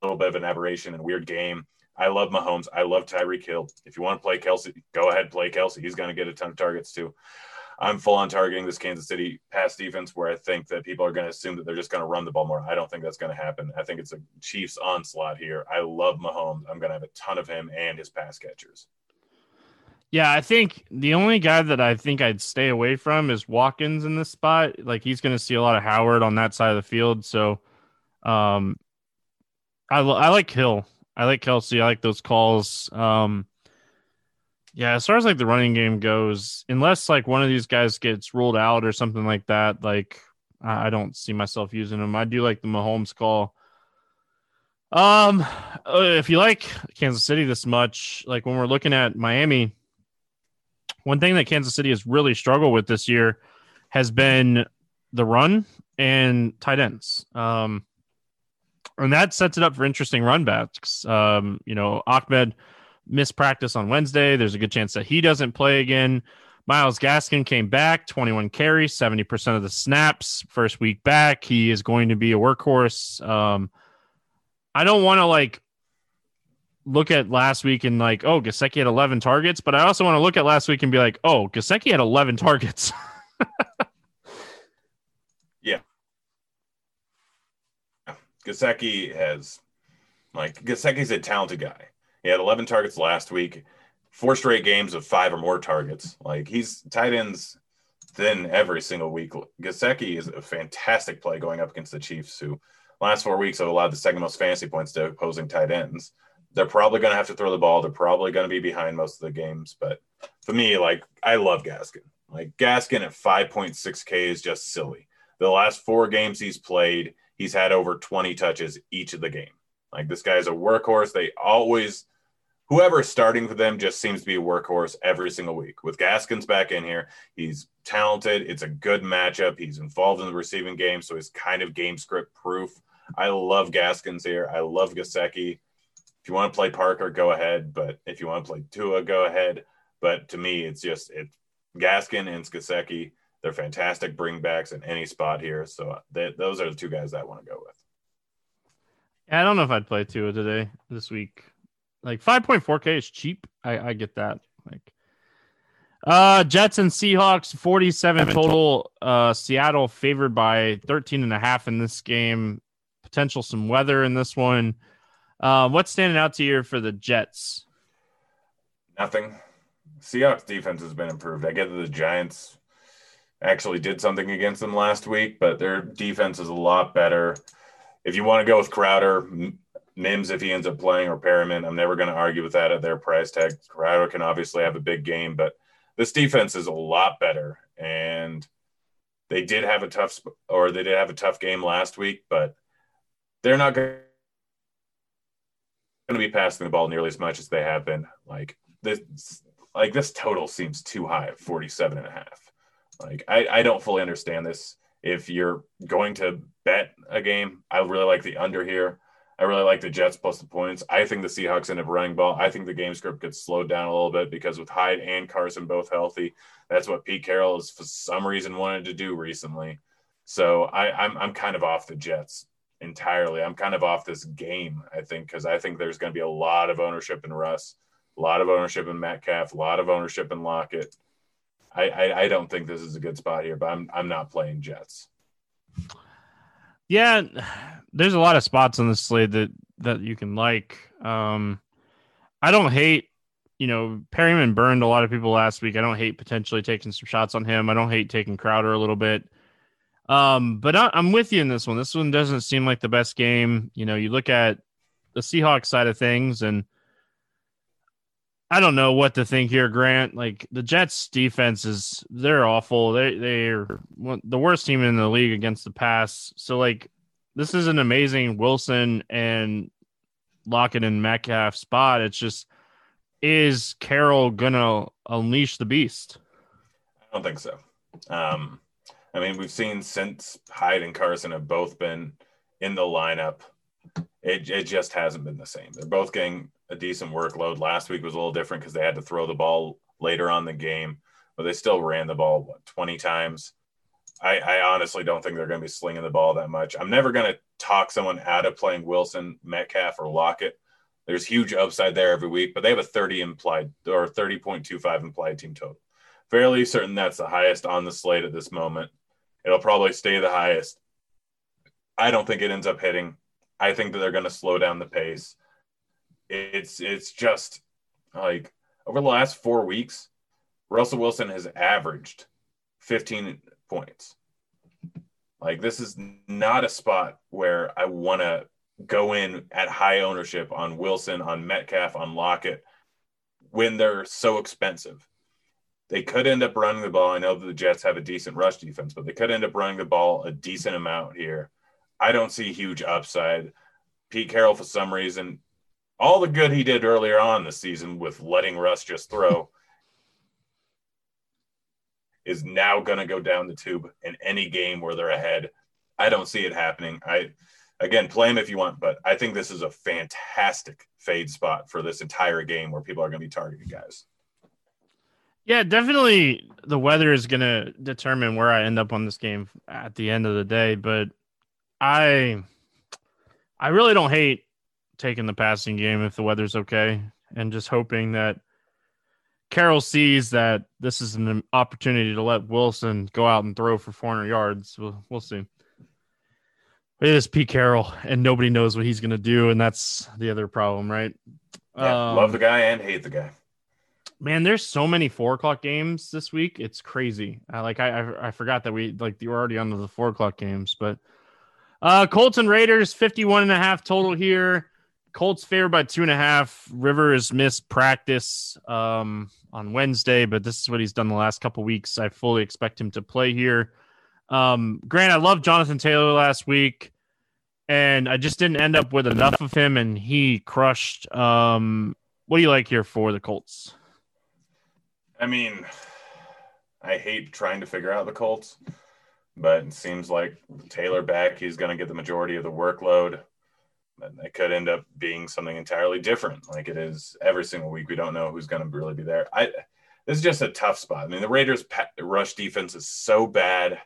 little bit of an aberration and weird game. I love Mahomes. I love Tyreek Hill. If you want to play Kelce, go ahead, and play Kelce. He's going to get a ton of targets too. I'm full on targeting this Kansas City pass defense where I think that people are going to assume that they're just going to run the ball more. I don't think that's going to happen. I think it's a Chiefs onslaught here. I love Mahomes. I'm going to have a ton of him and his pass catchers. Yeah, I think the only guy that I think I'd stay away from is Watkins in this spot. Like he's going to see a lot of Howard on that side of the field. So, um, I, I like Hill. I like Kelce. I like those calls. Um, yeah, as far as like the running game goes, unless like one of these guys gets ruled out or something like that, like I don't see myself using them. I do like the Mahomes call. Um, uh, if you like Kansas City this much, like when we're looking at Miami, one thing that Kansas City has really struggled with this year has been the run and tight ends. Um, and that sets it up for interesting run backs. Um, you know, Ahmed missed practice on Wednesday. There's a good chance that he doesn't play again. Myles Gaskin came back, 21 carries, 70% of the snaps. First week back, he is going to be a workhorse. Um, I don't want to like look at last week and like, oh, Gesicki had 11 targets, but I also want to look at last week and be like, oh, Gesicki had 11 targets. yeah. Gesicki has, like, Gesicki's a talented guy. He had 11 targets last week, four straight games of five or more targets. Like he's tight ends thin every single week. Gesicki is a fantastic play going up against the Chiefs, who last four weeks have allowed the second most fantasy points to opposing tight ends. They're probably going to have to throw the ball. They're probably going to be behind most of the games. But for me, like I love Gaskin. Like Gaskin at 5.6K is just silly. The last four games he's played, he's had over 20 touches each of the game. Like this guy's a workhorse. They always whoever's starting for them just seems to be a workhorse every single week. With Gaskins back in here, he's talented. It's a good matchup. He's involved in the receiving game, so he's kind of game script proof. I love Gaskins here. I love Gesicki. If you want to play Parker, go ahead. But if you want to play Tua, go ahead. But to me, it's just it's Gaskin and Gesicki. They're fantastic bringbacks in any spot here. So those are the two guys that I want to go with. Yeah, I don't know if I'd play Tua today this week. Like 5.4K is cheap. I, I get that. Like uh Jets and Seahawks 47 total. Uh Seattle favored by 13 and a half in this game. Potential some weather in this one. Uh, what's standing out to you for the Jets? Nothing. Seahawks defense has been improved. I get that the Giants actually did something against them last week, but their defense is a lot better. If you want to go with Crowder, Mims if he ends up playing or Perriman. I'm never going to argue with that at their price tag. Crowder can obviously have a big game, but this defense is a lot better. And they did have a tough or they did have a tough game last week, but they're not going to be passing the ball nearly as much as they have been. Like this, like this total seems too high at 47 and a half. Like I, I don't fully understand this. If you're going to bet a game, I really like the under here. I really like the Jets plus the points. I think the Seahawks end up running ball. I think the game script gets slowed down a little bit because with Hyde and Carson both healthy, that's what Pete Carroll has for some reason wanted to do recently. So I, I'm I'm kind of off the Jets entirely. I'm kind of off this game. I think because I think there's going to be a lot of ownership in Russ, a lot of ownership in Metcalf, a lot of ownership in Lockett. I, I, I don't think this is a good spot here, but I'm I'm not playing Jets. Yeah, there's a lot of spots on the slate that that you can like. Um, I don't hate, you know, Perriman burned a lot of people last week. I don't hate potentially taking some shots on him. I don't hate taking Crowder a little bit. Um, but I, I'm with you in this one. This one doesn't seem like the best game. You know, you look at the Seahawks side of things and I don't know what to think here, Grant. Like the Jets defense is they're awful. They they're the worst team in the league against the pass. So like this is an amazing Wilson and Lockett and Metcalf spot. It's just is Carroll gonna unleash the beast? I don't think so. Um, I mean, we've seen since Hyde and Carson have both been in the lineup. It it just hasn't been the same. They're both getting a decent workload. Last week was a little different because they had to throw the ball later on the game, but they still ran the ball what, 20 times. I, I honestly don't think they're going to be slinging the ball that much. I'm never going to talk someone out of playing Wilson, Metcalf, or Lockett. There's huge upside there every week, but they have a 30 implied or 30.25 implied team total. Fairly certain that's the highest on the slate at this moment. It'll probably stay the highest. I don't think it ends up hitting. I think that they're going to slow down the pace it's it's just like over the last four weeks, Russell Wilson has averaged 15 points. Like this is not a spot where I want to go in at high ownership on Wilson, on Metcalf, on Lockett when they're so expensive. They could end up running the ball. I know that the Jets have a decent rush defense, but they could end up running the ball a decent amount here. I don't see huge upside. Pete Carroll, for some reason, all the good he did earlier on the season with letting Russ just throw is now going to go down the tube in any game where they're ahead. I don't see it happening. I again play him if you want, but I think this is a fantastic fade spot for this entire game where people are going to be targeting guys. Yeah, definitely the weather is going to determine where I end up on this game at the end of the day, but I I really don't hate taking the passing game if the weather's okay, and just hoping that Carroll sees that this is an opportunity to let Wilson go out and throw for 400 yards. We'll, we'll see. It is Pete Carroll, and nobody knows what he's going to do, and that's the other problem, right? Yeah, um, love the guy and hate the guy. Man, there's so many four o'clock games this week. It's crazy. I, like I, I, I forgot that we like you were already on the four o'clock games, but Uh, Colts and Raiders, 51 and a half total here. Colts favored by two and a half. Rivers missed practice um, on Wednesday, but this is what he's done the last couple weeks. I fully expect him to play here. Um, Grant, I love Jonathan Taylor last week, and I just didn't end up with enough of him, and he crushed. Um, what do you like here for the Colts? I mean, I hate trying to figure out the Colts, but it seems like Taylor back, he's going to get the majority of the workload. It could end up being something entirely different, like it is every single week. We don't know who's going to really be there. I this is just a tough spot. I mean, the Raiders' rush defense is so bad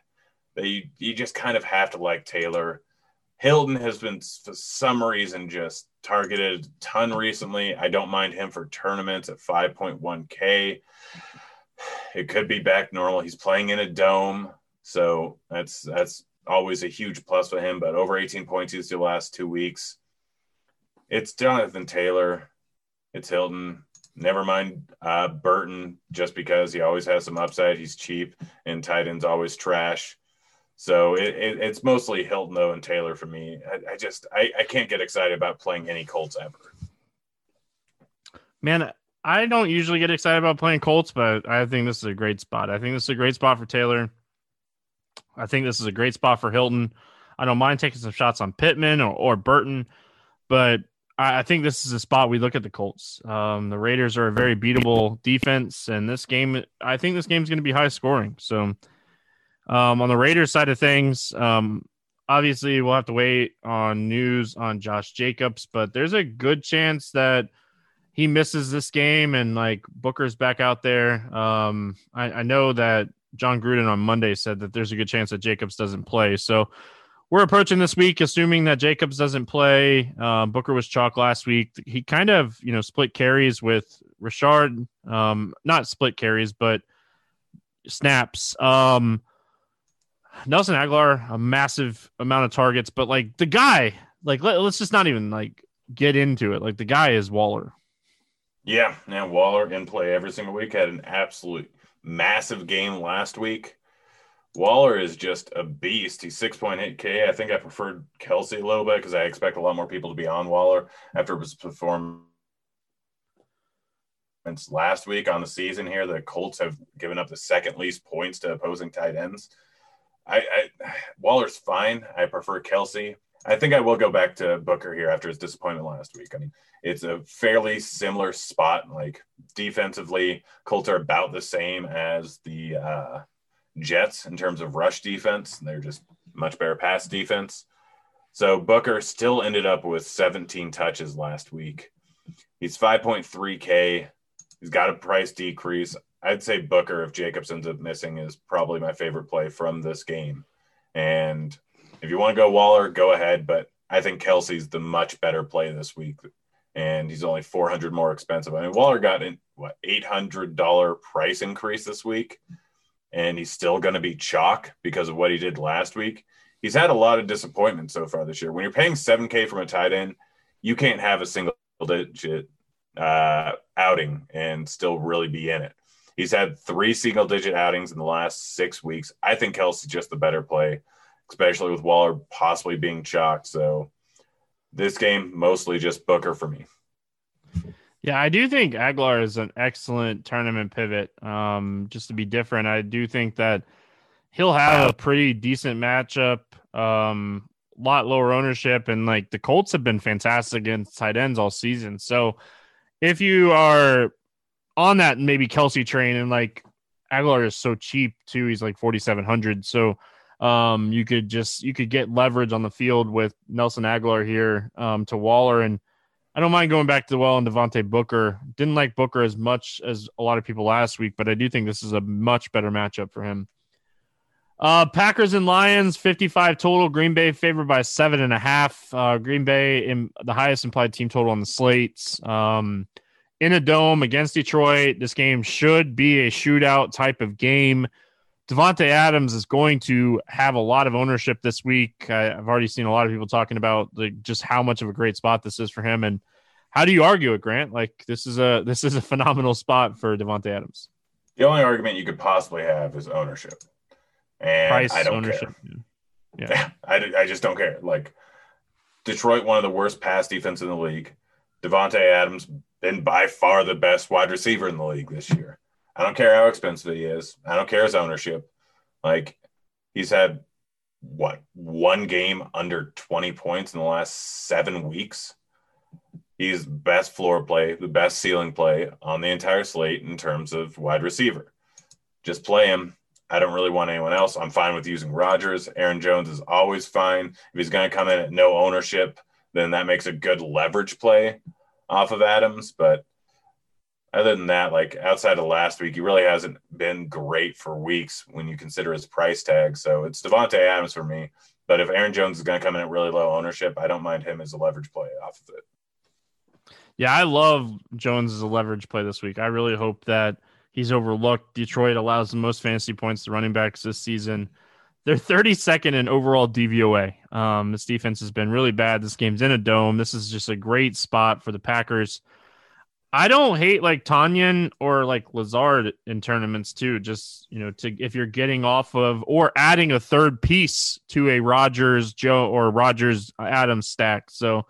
that you you just kind of have to like Taylor. Hilton has been for some reason just targeted a ton recently. I don't mind him for tournaments at 5.1k. It could be back normal. He's playing in a dome, so that's that's always a huge plus for him. But over 18 points these the last two weeks. It's Jonathan Taylor. It's Hilton. Never mind uh, Burton, just because he always has some upside. He's cheap, and tight ends always trash. So it, it, it's mostly Hilton though and Taylor for me. I, I just I, I can't get excited about playing any Colts ever. Man, I don't usually get excited about playing Colts, but I think this is a great spot. I think this is a great spot for Taylor. I think this is a great spot for Hilton. I don't mind taking some shots on Pittman or, or Burton, but I, I think this is a spot we look at the Colts. Um, the Raiders are a very beatable defense, and this game, I think this game is going to be high scoring. So um, on the Raiders side of things, um, obviously we'll have to wait on news on Josh Jacobs, but there's a good chance that he misses this game and like Booker's back out there. Um, I, I know that Jon Gruden on Monday said that there's a good chance that Jacobs doesn't play. So we're approaching this week assuming that Jacobs doesn't play. Um, Booker was chalk last week. He kind of, you know, split carries with Richard. Um, not split carries, but snaps. Um, Nelson Agholor a massive amount of targets, but like the guy, like let, us just not even like get into it. Like the guy is Waller. Yeah, now Waller in play every single week. Had an absolute massive game last week. Waller is just a beast. He's 6.8K. I think I preferred Kelce a little bit because I expect a lot more people to be on Waller after his performance last week on the season here. The Colts have given up the second least points to opposing tight ends. I, I Waller's fine. I prefer Kelce. I think I will go back to Booker here after his disappointment last week. I mean, it's a fairly similar spot. Like defensively, Colts are about the same as the uh, Jets in terms of rush defense. They're just much better pass defense. So Booker still ended up with 17 touches last week. He's 5.3K. He's got a price decrease. I'd say Booker, if Jacobs ends up missing, is probably my favorite play from this game. And if you want to go Waller, go ahead. But I think Kelce's the much better play this week. And he's only 400 more expensive. I mean, Waller got an what $800 price increase this week, and he's still going to be chalk because of what he did last week. He's had a lot of disappointment so far this year. When you're paying 7K from a tight end, you can't have a single digit uh, outing and still really be in it. He's had three single digit outings in the last six weeks. I think Kelce's just the better play, especially with Waller possibly being chalked. So this game, mostly just Booker for me. Yeah, I do think Agholor is an excellent tournament pivot. Um, just to be different, I do think that he'll have a pretty decent matchup. Um, a lot lower ownership, and like the Colts have been fantastic against tight ends all season. So if you are on that maybe Kelce train and like Agholor is so cheap too. He's like 4,700. So um, you could just, you could get leverage on the field with Nelson Agholor here um, to Waller. And I don't mind going back to the well and Devontae Booker. Didn't like Booker as much as a lot of people last week, but I do think this is a much better matchup for him. Uh, Packers and Lions, 55 total. Green Bay favored by seven and a half. Uh, Green Bay in the highest implied team total on the slates. Um, in a dome against Detroit. This game should be a shootout type of game. Davante Adams is going to have a lot of ownership this week. I, have already seen a lot of people talking about like just how much of a great spot this is for him. And how do you argue it, Grant? Like this is a this is a phenomenal spot for Davante Adams. The only argument you could possibly have is ownership, and Price, I don't ownership. care. Yeah, I, I just don't care. Like Detroit, one of the worst pass defense in the league. Davante Adams been by far the best wide receiver in the league this year. I don't care how expensive he is. I don't care his ownership. Like he's had what one game under 20 points in the last seven weeks. He's best floor play, the best ceiling play on the entire slate in terms of wide receiver. Just play him. I don't really want anyone else. I'm fine with using Rodgers. Aaron Jones is always fine. If he's going to come in at no ownership, then that makes a good leverage play off of Adams. But other than that, like outside of last week, he really hasn't been great for weeks when you consider his price tag. So it's Davante Adams for me. But if Aaron Jones is going to come in at really low ownership, I don't mind him as a leverage play off of it. Yeah, I love Jones as a leverage play this week. I really hope that he's overlooked. Detroit allows the most fantasy points to running backs this season. They're 32nd in overall DVOA. Um, this defense has been really bad. This game's in a dome. This is just a great spot for the Packers. I don't hate like Tonyan or like Lazard in tournaments too. Just you know, to if you're getting off of or adding a third piece to a Rodgers Joe or Rodgers Adams stack. So,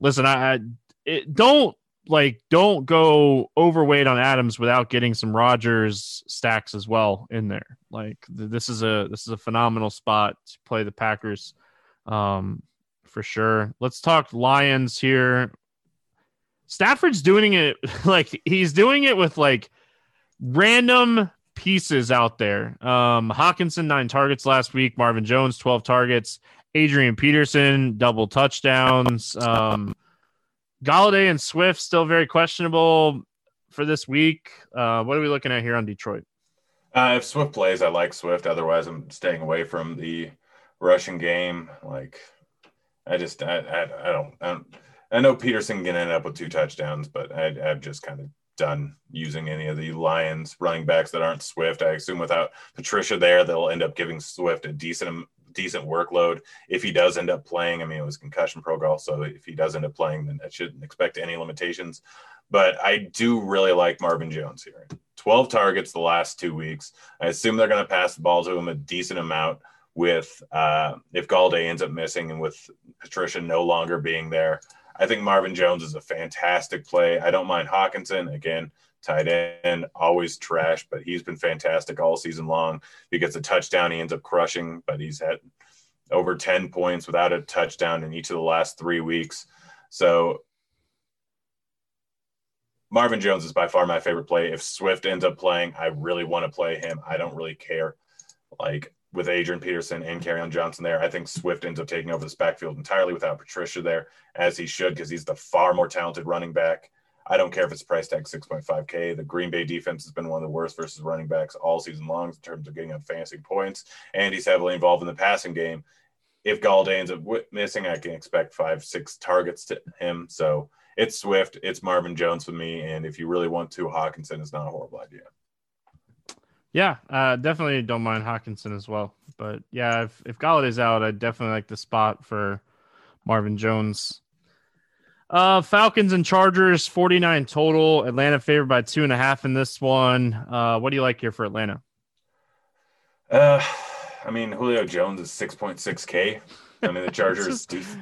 listen, I, I it, don't like don't go overweight on Adams without getting some Rodgers stacks as well in there. Like th- this is a this is a phenomenal spot to play the Packers, um, for sure. Let's talk Lions here. Stafford's doing it like he's doing it with like random pieces out there. Um, Hockenson nine targets last week. Marvin Jones twelve targets. Adrian Peterson double touchdowns. Um, Golladay and Swift still very questionable for this week. Uh, what are we looking at here on Detroit? Uh, if Swift plays, I like Swift. Otherwise, I'm staying away from the Russian game. Like, I just, I, I, I don't, I don't I know Peterson can end up with two touchdowns, but I, I've just kind of done using any of the Lions running backs that aren't Swift. I assume without Patricia there, they'll end up giving Swift a decent decent workload if he does end up playing. I mean, it was concussion protocol, so if he does end up playing, then I shouldn't expect any limitations. But I do really like Marvin Jones here. 12 targets the last two weeks. I assume they're going to pass the ball to him a decent amount with uh, if Golladay ends up missing and with Patricia no longer being there. I think Marvin Jones is a fantastic play. I don't mind Hockenson. Again, tight end, always trash, but he's been fantastic all season long. He gets a touchdown, he ends up crushing, but he's had over 10 points without a touchdown in each of the last three weeks. So Marvin Jones is by far my favorite play. If Swift ends up playing, I really want to play him. I don't really care. Like with Adrian Peterson and Kerryon Johnson there, I think Swift ends up taking over this backfield entirely without Patricia there, as he should, because he's the far more talented running back. I don't care if it's price tag 6.5K. The Green Bay defense has been one of the worst versus running backs all season long in terms of getting up fantasy points, and he's heavily involved in the passing game. If Golladay ends up missing, I can expect five, six targets to him. So it's Swift, it's Marvin Jones for me, and if you really want to, Hockenson is not a horrible idea. Yeah, uh, definitely don't mind Hockenson as well. But yeah, if if Golladay's out, I definitely like the spot for Marvin Jones. Uh, Falcons and Chargers, 49 total. Atlanta favored by two and a half in this one. Uh, what do you like here for Atlanta? Uh, I mean, Julio Jones is 6.6K. I mean, the Chargers. it's, just,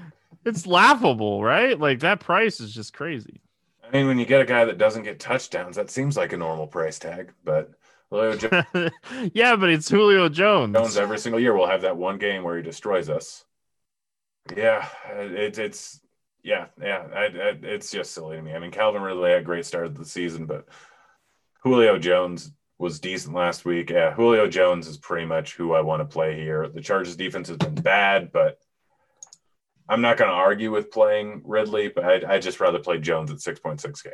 it's laughable, right? Like that price is just crazy. I mean, when you get a guy that doesn't get touchdowns, that seems like a normal price tag, but Julio Jones. yeah, but it's Julio Jones. Jones every single year We'll have that one game where he destroys us. Yeah, it, it's yeah, yeah, I, I, it's just silly to me. I mean, Calvin Ridley had a great start of the season, but Julio Jones was decent last week. Yeah, Julio Jones is pretty much who I want to play here. The Chargers defense has been bad, but I'm not going to argue with playing Ridley, but I'd, I'd just rather play Jones at 6.6K.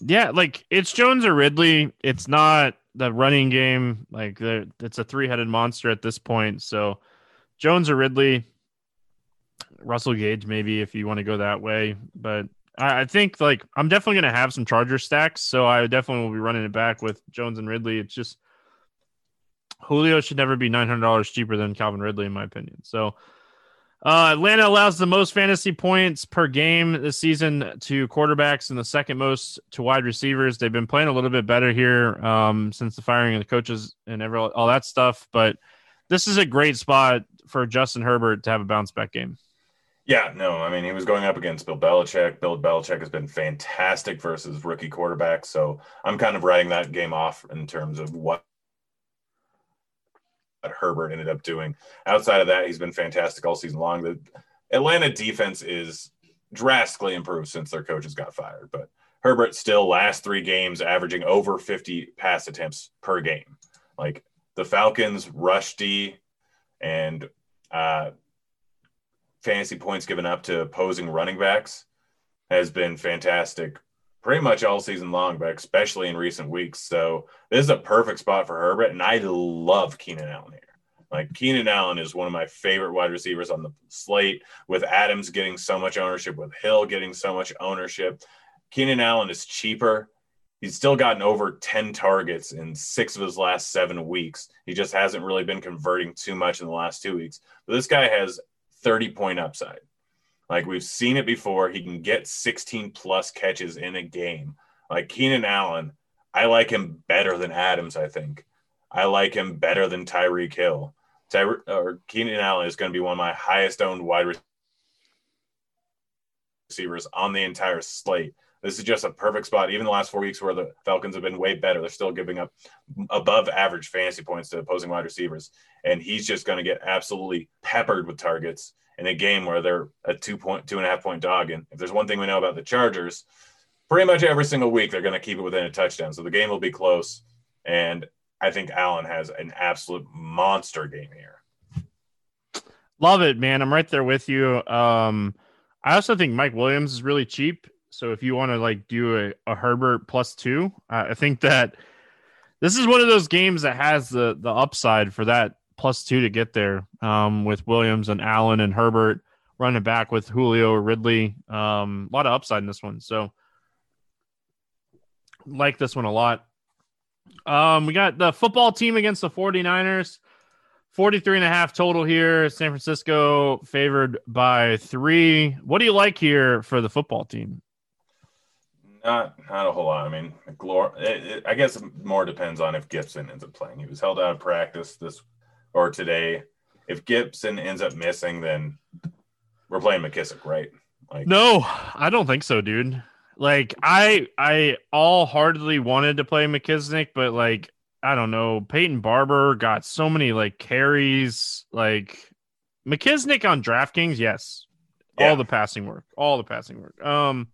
Yeah, like it's Jones or Ridley. It's not the running game. Like it's a three headed monster at this point. So Jones or Ridley, Russell Gage, maybe if you want to go that way. But I, I think like I'm definitely going to have some Charger stacks. So I definitely will be running it back with Jones and Ridley. It's just Julio should never be $900 cheaper than Calvin Ridley, in my opinion. So uh, Atlanta allows the most fantasy points per game this season to quarterbacks and the second most to wide receivers. They've been playing a little bit better here um, since the firing of the coaches and every, all that stuff, but this is a great spot for Justin Herbert to have a bounce back game. Yeah, no, I mean he was going up against Bill Belichick. Bill Belichick has been fantastic versus rookie quarterbacks, so I'm kind of writing that game off in terms of what Herbert ended up doing. Outside of that, he's been fantastic all season long. The Atlanta defense is drastically improved since their coaches got fired, but Herbert still last three games averaging over 50 pass attempts per game. Like the Falcons rush D and uh, fantasy points given up to opposing running backs has been fantastic pretty much all season long, but especially in recent weeks. So this is a perfect spot for Herbert, and I love Keenan Allen here. Like Keenan Allen is one of my favorite wide receivers on the slate, with Adams getting so much ownership, with Hill getting so much ownership. Keenan Allen is cheaper. He's still gotten over 10 targets in six of his last seven weeks. He just hasn't really been converting too much in the last two weeks. But this guy has 30 point upside. Like we've seen it before. He can get 16 plus catches in a game. Like Keenan Allen, I like him better than Adams, I think. I like him better than Tyreek Hill. Tyre- or Keenan Allen is going to be one of my highest owned wide receivers on the entire slate. This is just a perfect spot. Even the last four weeks where the Falcons have been way better, they're still giving up above average fantasy points to opposing wide receivers. And he's just going to get absolutely peppered with targets in a game where they're a two point, two and a half point dog. And if there's one thing we know about the Chargers, pretty much every single week they're going to keep it within a touchdown. So the game will be close. And I think Allen has an absolute monster game here. Love it, man. I'm right there with you. Um, I also think Mike Williams is really cheap. So if you want to like do a, a Herbert plus two, uh, I think that this is one of those games that has the the upside for that plus two to get there. Um, with Williams and Allen and Herbert running back with Julio Ridley, um, a lot of upside in this one. So like this one a lot. Um, we got the football team against the 49ers. 43 and a half total here. San Francisco favored by three. What do you like here for the football team? Not not a whole lot. I mean, it, it, I guess more depends on if Gibson ends up playing. He was held out of practice this or today. If Gibson ends up missing, then we're playing McKissic, right? Like, no, I don't think so, dude. Like, I I all hardly wanted to play McKissic, but like, I don't know. Peyton Barber got so many like carries. Like McKissic on DraftKings, yes, yeah. all the passing work, all the passing work. Um,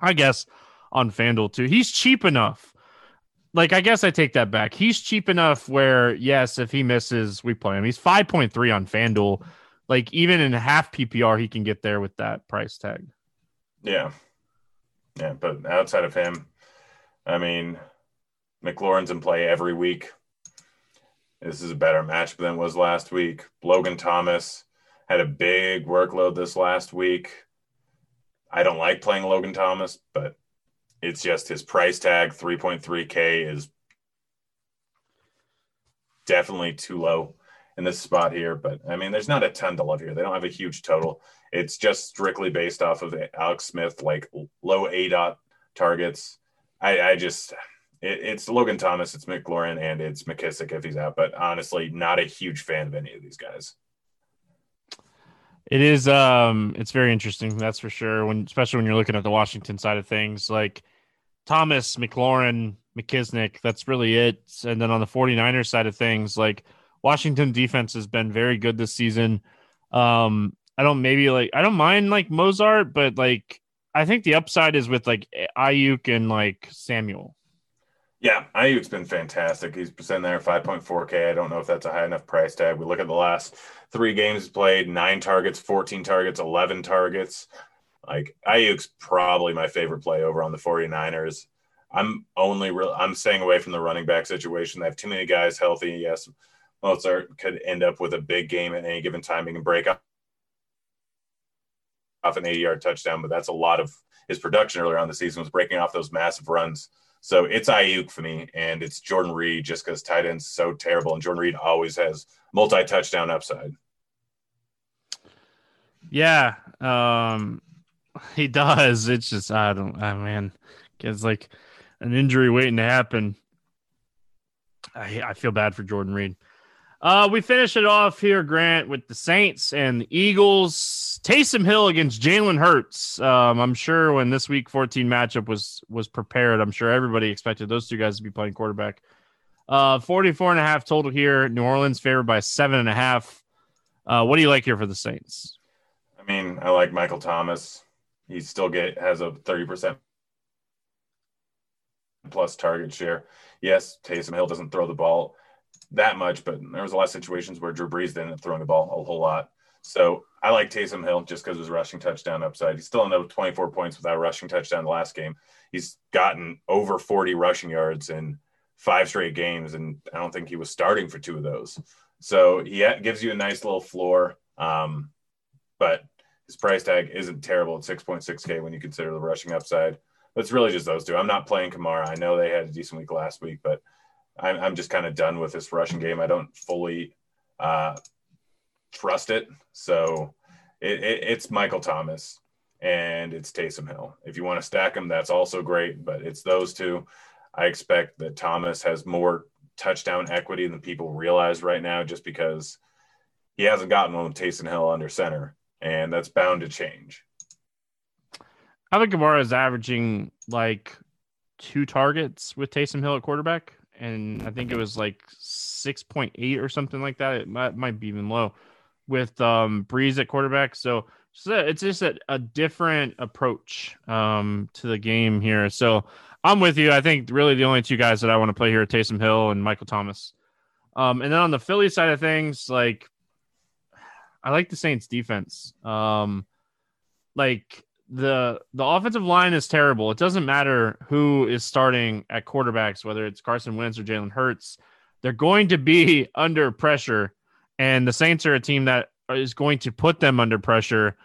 I guess on FanDuel too. He's cheap enough. Like I guess I take that back. He's cheap enough where yes, if he misses, we play him. He's 5.3 on FanDuel. Like even in half PPR, he can get there with that price tag. Yeah. Yeah, but outside of him, I mean, McLaurin's in play every week. This is a better matchup than was last week. Logan Thomas had a big workload this last week. I don't like playing Logan Thomas, but it's just his price tag 3.3K is definitely too low in this spot here. But I mean, there's not a ton to love here. They don't have a huge total. It's just strictly based off of Alex Smith, like low aDOT targets. I, I just, it, it's Logan Thomas, it's McLaurin, and it's McKissic if he's out. But honestly, not a huge fan of any of these guys. It is um it's very interesting, that's for sure. When especially when you're looking at the Washington side of things, like Thomas, McLaurin, McKissic. That's really it. And then on the 49ers side of things, like Washington defense has been very good this season. Um I don't maybe like I don't mind like Mostert, but like I think the upside is with like Aiyuk and like Samuel. Yeah, Aiyuk's been fantastic. He's sitting there 5.4K. I don't know if that's a high enough price tag. We look at the last three games played nine targets, 14 targets, 11 targets. Like Aiyuk's probably my favorite play over on the 49ers. I'm only real I'm staying away from the running back situation. They have too many guys healthy. Yes, Mostert could end up with a big game at any given time. He can break up off an 80 yard touchdown, but that's a lot of his production earlier on the season was breaking off those massive runs. So it's Aiyuk for me, and it's Jordan Reed just because tight end's so terrible, and Jordan Reed always has multi touchdown upside. Yeah, um, he does. It's just I don't. I man, it's like an injury waiting to happen. I I feel bad for Jordan Reed. Uh, we finish it off here, Grant, with the Saints and the Eagles. Taysom Hill against Jalen Hurts. Um, I'm sure when this week 14 matchup was was prepared, I'm sure everybody expected those two guys to be playing quarterback. Uh, 44 and a half total here. New Orleans favored by seven and a half. Uh, what do you like here for the Saints? I mean, I like Michael Thomas. He still get has a 30% plus target share. Yes, Taysom Hill doesn't throw the ball that much, but there was a lot of situations where Drew Brees didn't throwing the ball a whole lot. So I like Taysom Hill just because of his rushing touchdown upside. He's still ended up 24 points without rushing touchdown the last game. He's gotten over 40 rushing yards in five straight games, and I don't think he was starting for two of those. So he gives you a nice little floor, um, but his price tag isn't terrible at 6.6K when you consider the rushing upside. But it's really just those two. I'm not playing Kamara. I know they had a decent week last week, but I'm, I'm just kind of done with this rushing game. I don't fully uh, trust it. So it, it, it's Michael Thomas and it's Taysom Hill. If you want to stack them, that's also great, but it's those two. I expect that Thomas has more touchdown equity than people realize right now just because he hasn't gotten one with Taysom Hill under center, and that's bound to change. I think Kamara is averaging like two targets with Taysom Hill at quarterback and I think it was like 6.8 or something like that. It might, might be even low with um, Brees at quarterback. So, so it's just a, a different approach um, to the game here. So I'm with you. I think really the only two guys that I want to play here are Taysom Hill and Michael Thomas. Um, and then on the Philly side of things, like I like the Saints defense. Um, like the the offensive line is terrible. It doesn't matter who is starting at quarterbacks, whether it's Carson Wentz or Jalen Hurts. They're going to be under pressure, and the Saints are a team that is going to put them under pressure.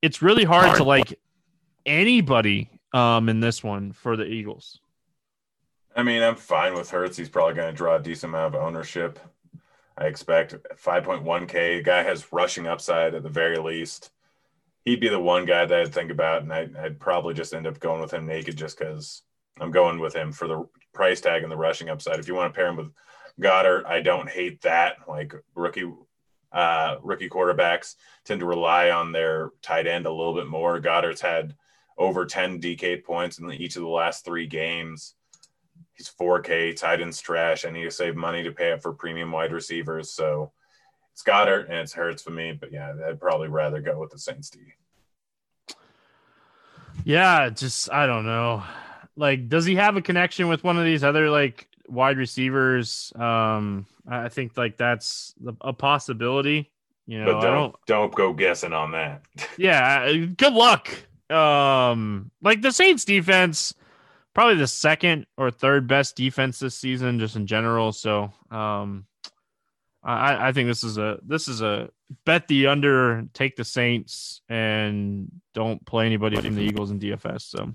It's really hard, hard. to like anybody um, in this one for the Eagles. I mean, I'm fine with Hurts. He's probably going to draw a decent amount of ownership. I expect 5.1K. Guy has rushing upside at the very least he'd be the one guy that I'd think about, and I, would probably just end up going with him naked just because I'm going with him for the price tag and the rushing upside. If you want to pair him with Goedert, I don't hate that. Like rookie uh, rookie quarterbacks tend to rely on their tight end a little bit more. Goedert's had over 10 DK points in each of the last three games. He's 4K, tight end's trash. I need to save money to pay up for premium wide receivers. So it's Goedert and it hurts for me, but yeah, I'd probably rather go with the Saints D. Yeah, just I don't know. Like, does he have a connection with one of these other like wide receivers? Um, I think like that's a possibility. You know, but don't, don't don't go guessing on that. yeah, good luck. Um, like the Saints defense, probably the second or third best defense this season, just in general. So, um, I, I think this is a this is a bet the under, take the Saints, and don't play anybody from the Eagles and DFS. So,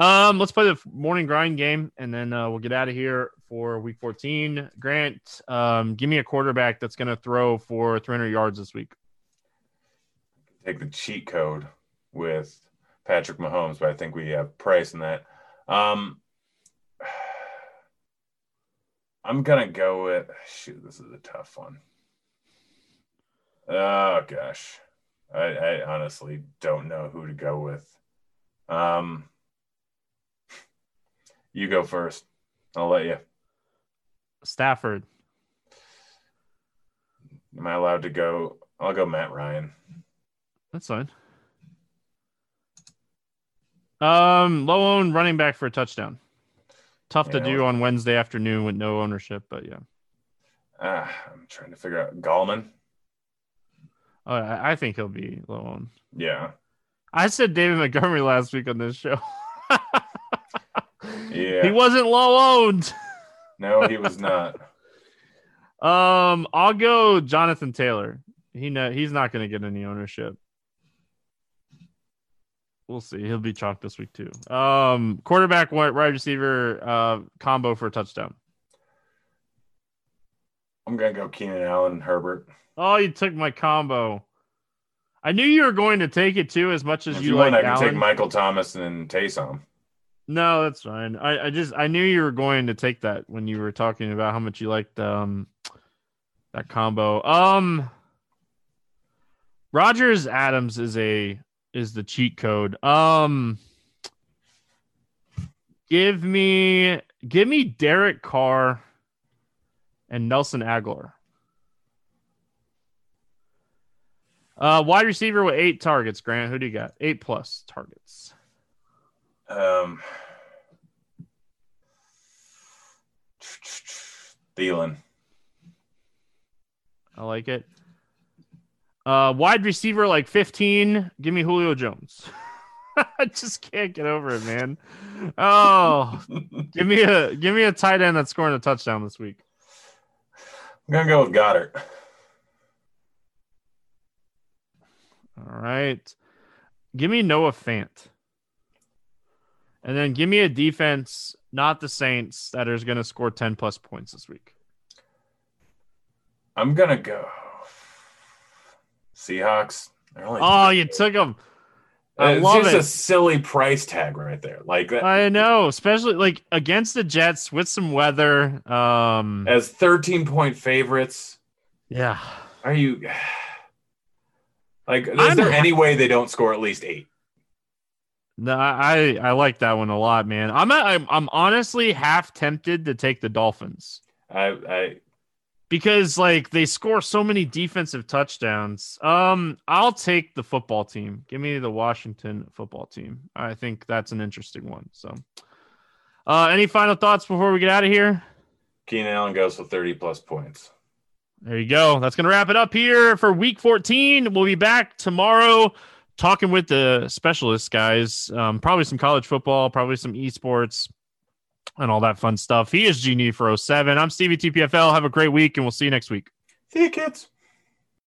um, let's play the morning grind game, and then uh, we'll get out of here for Week 14. Grant, um, give me a quarterback that's going to throw for 300 yards this week. Take the cheat code with Patrick Mahomes, but I think we have price in that. Um, I'm gonna go with shoot. This is a tough one. Oh gosh, I, I honestly don't know who to go with. Um, you go first. I'll let you. Stafford. Am I allowed to go? I'll go Matt Ryan. That's fine. Um, low owned running back for a touchdown. Tough to do on Wednesday afternoon with no ownership, but yeah. Uh, I'm trying to figure out Gallman. Oh, I think he'll be low owned. Yeah. I said David Montgomery last week on this show. yeah. He wasn't low owned. no, he was not. Um, I'll go Jonathan Taylor. He know he's not going to get any ownership we'll see. He'll be chalked this week too. Um, quarterback, wide receiver uh, combo for a touchdown. I'm gonna go Keenan Allen, Herbert. Oh, you took my combo. I knew you were going to take it too, as much as if you, you like. Want, I can take Michael Thomas and Taysom. No, that's fine. I, I just I knew you were going to take that when you were talking about how much you liked um that combo. Um, Rodgers Adams is a is the cheat code. Um, give me give me Derek Carr and Nelson Agholor. Uh, wide receiver with eight targets. Grant, who do you got? Eight plus targets. Um, Thielen. I like it. Uh, wide receiver like 15. Give me Julio Jones. I just can't get over it, man. Oh, give me a give me a tight end that's scoring a touchdown this week. I'm gonna go with Goedert. All right. Give me Noah Fant. And then give me a defense, not the Saints, that is going to score 10 plus points this week. I'm gonna go Seahawks. Oh, you took them. I it's love just it. a silly price tag right there. Like that I know, especially like against the Jets with some weather. Um, as 13 point favorites. yeah. Are you like is I'm there any way they don't score at least eight? No, I I like that one a lot, man. I'm I'm, I'm honestly half tempted to take the Dolphins. I I because like they score so many defensive touchdowns. Um, I'll take the football team. Give me the Washington football team. I think that's an interesting one. So, uh, any final thoughts before we get out of here? Keenan Allen goes for 30 plus points. There you go. That's going to wrap it up here for week 14. We'll be back tomorrow talking with the specialists, guys. Um, probably some college football, probably some esports, and all that fun stuff. He is Genie for 07. I'm Stevie TPFL. Have a great week, and we'll see you next week. See you kids.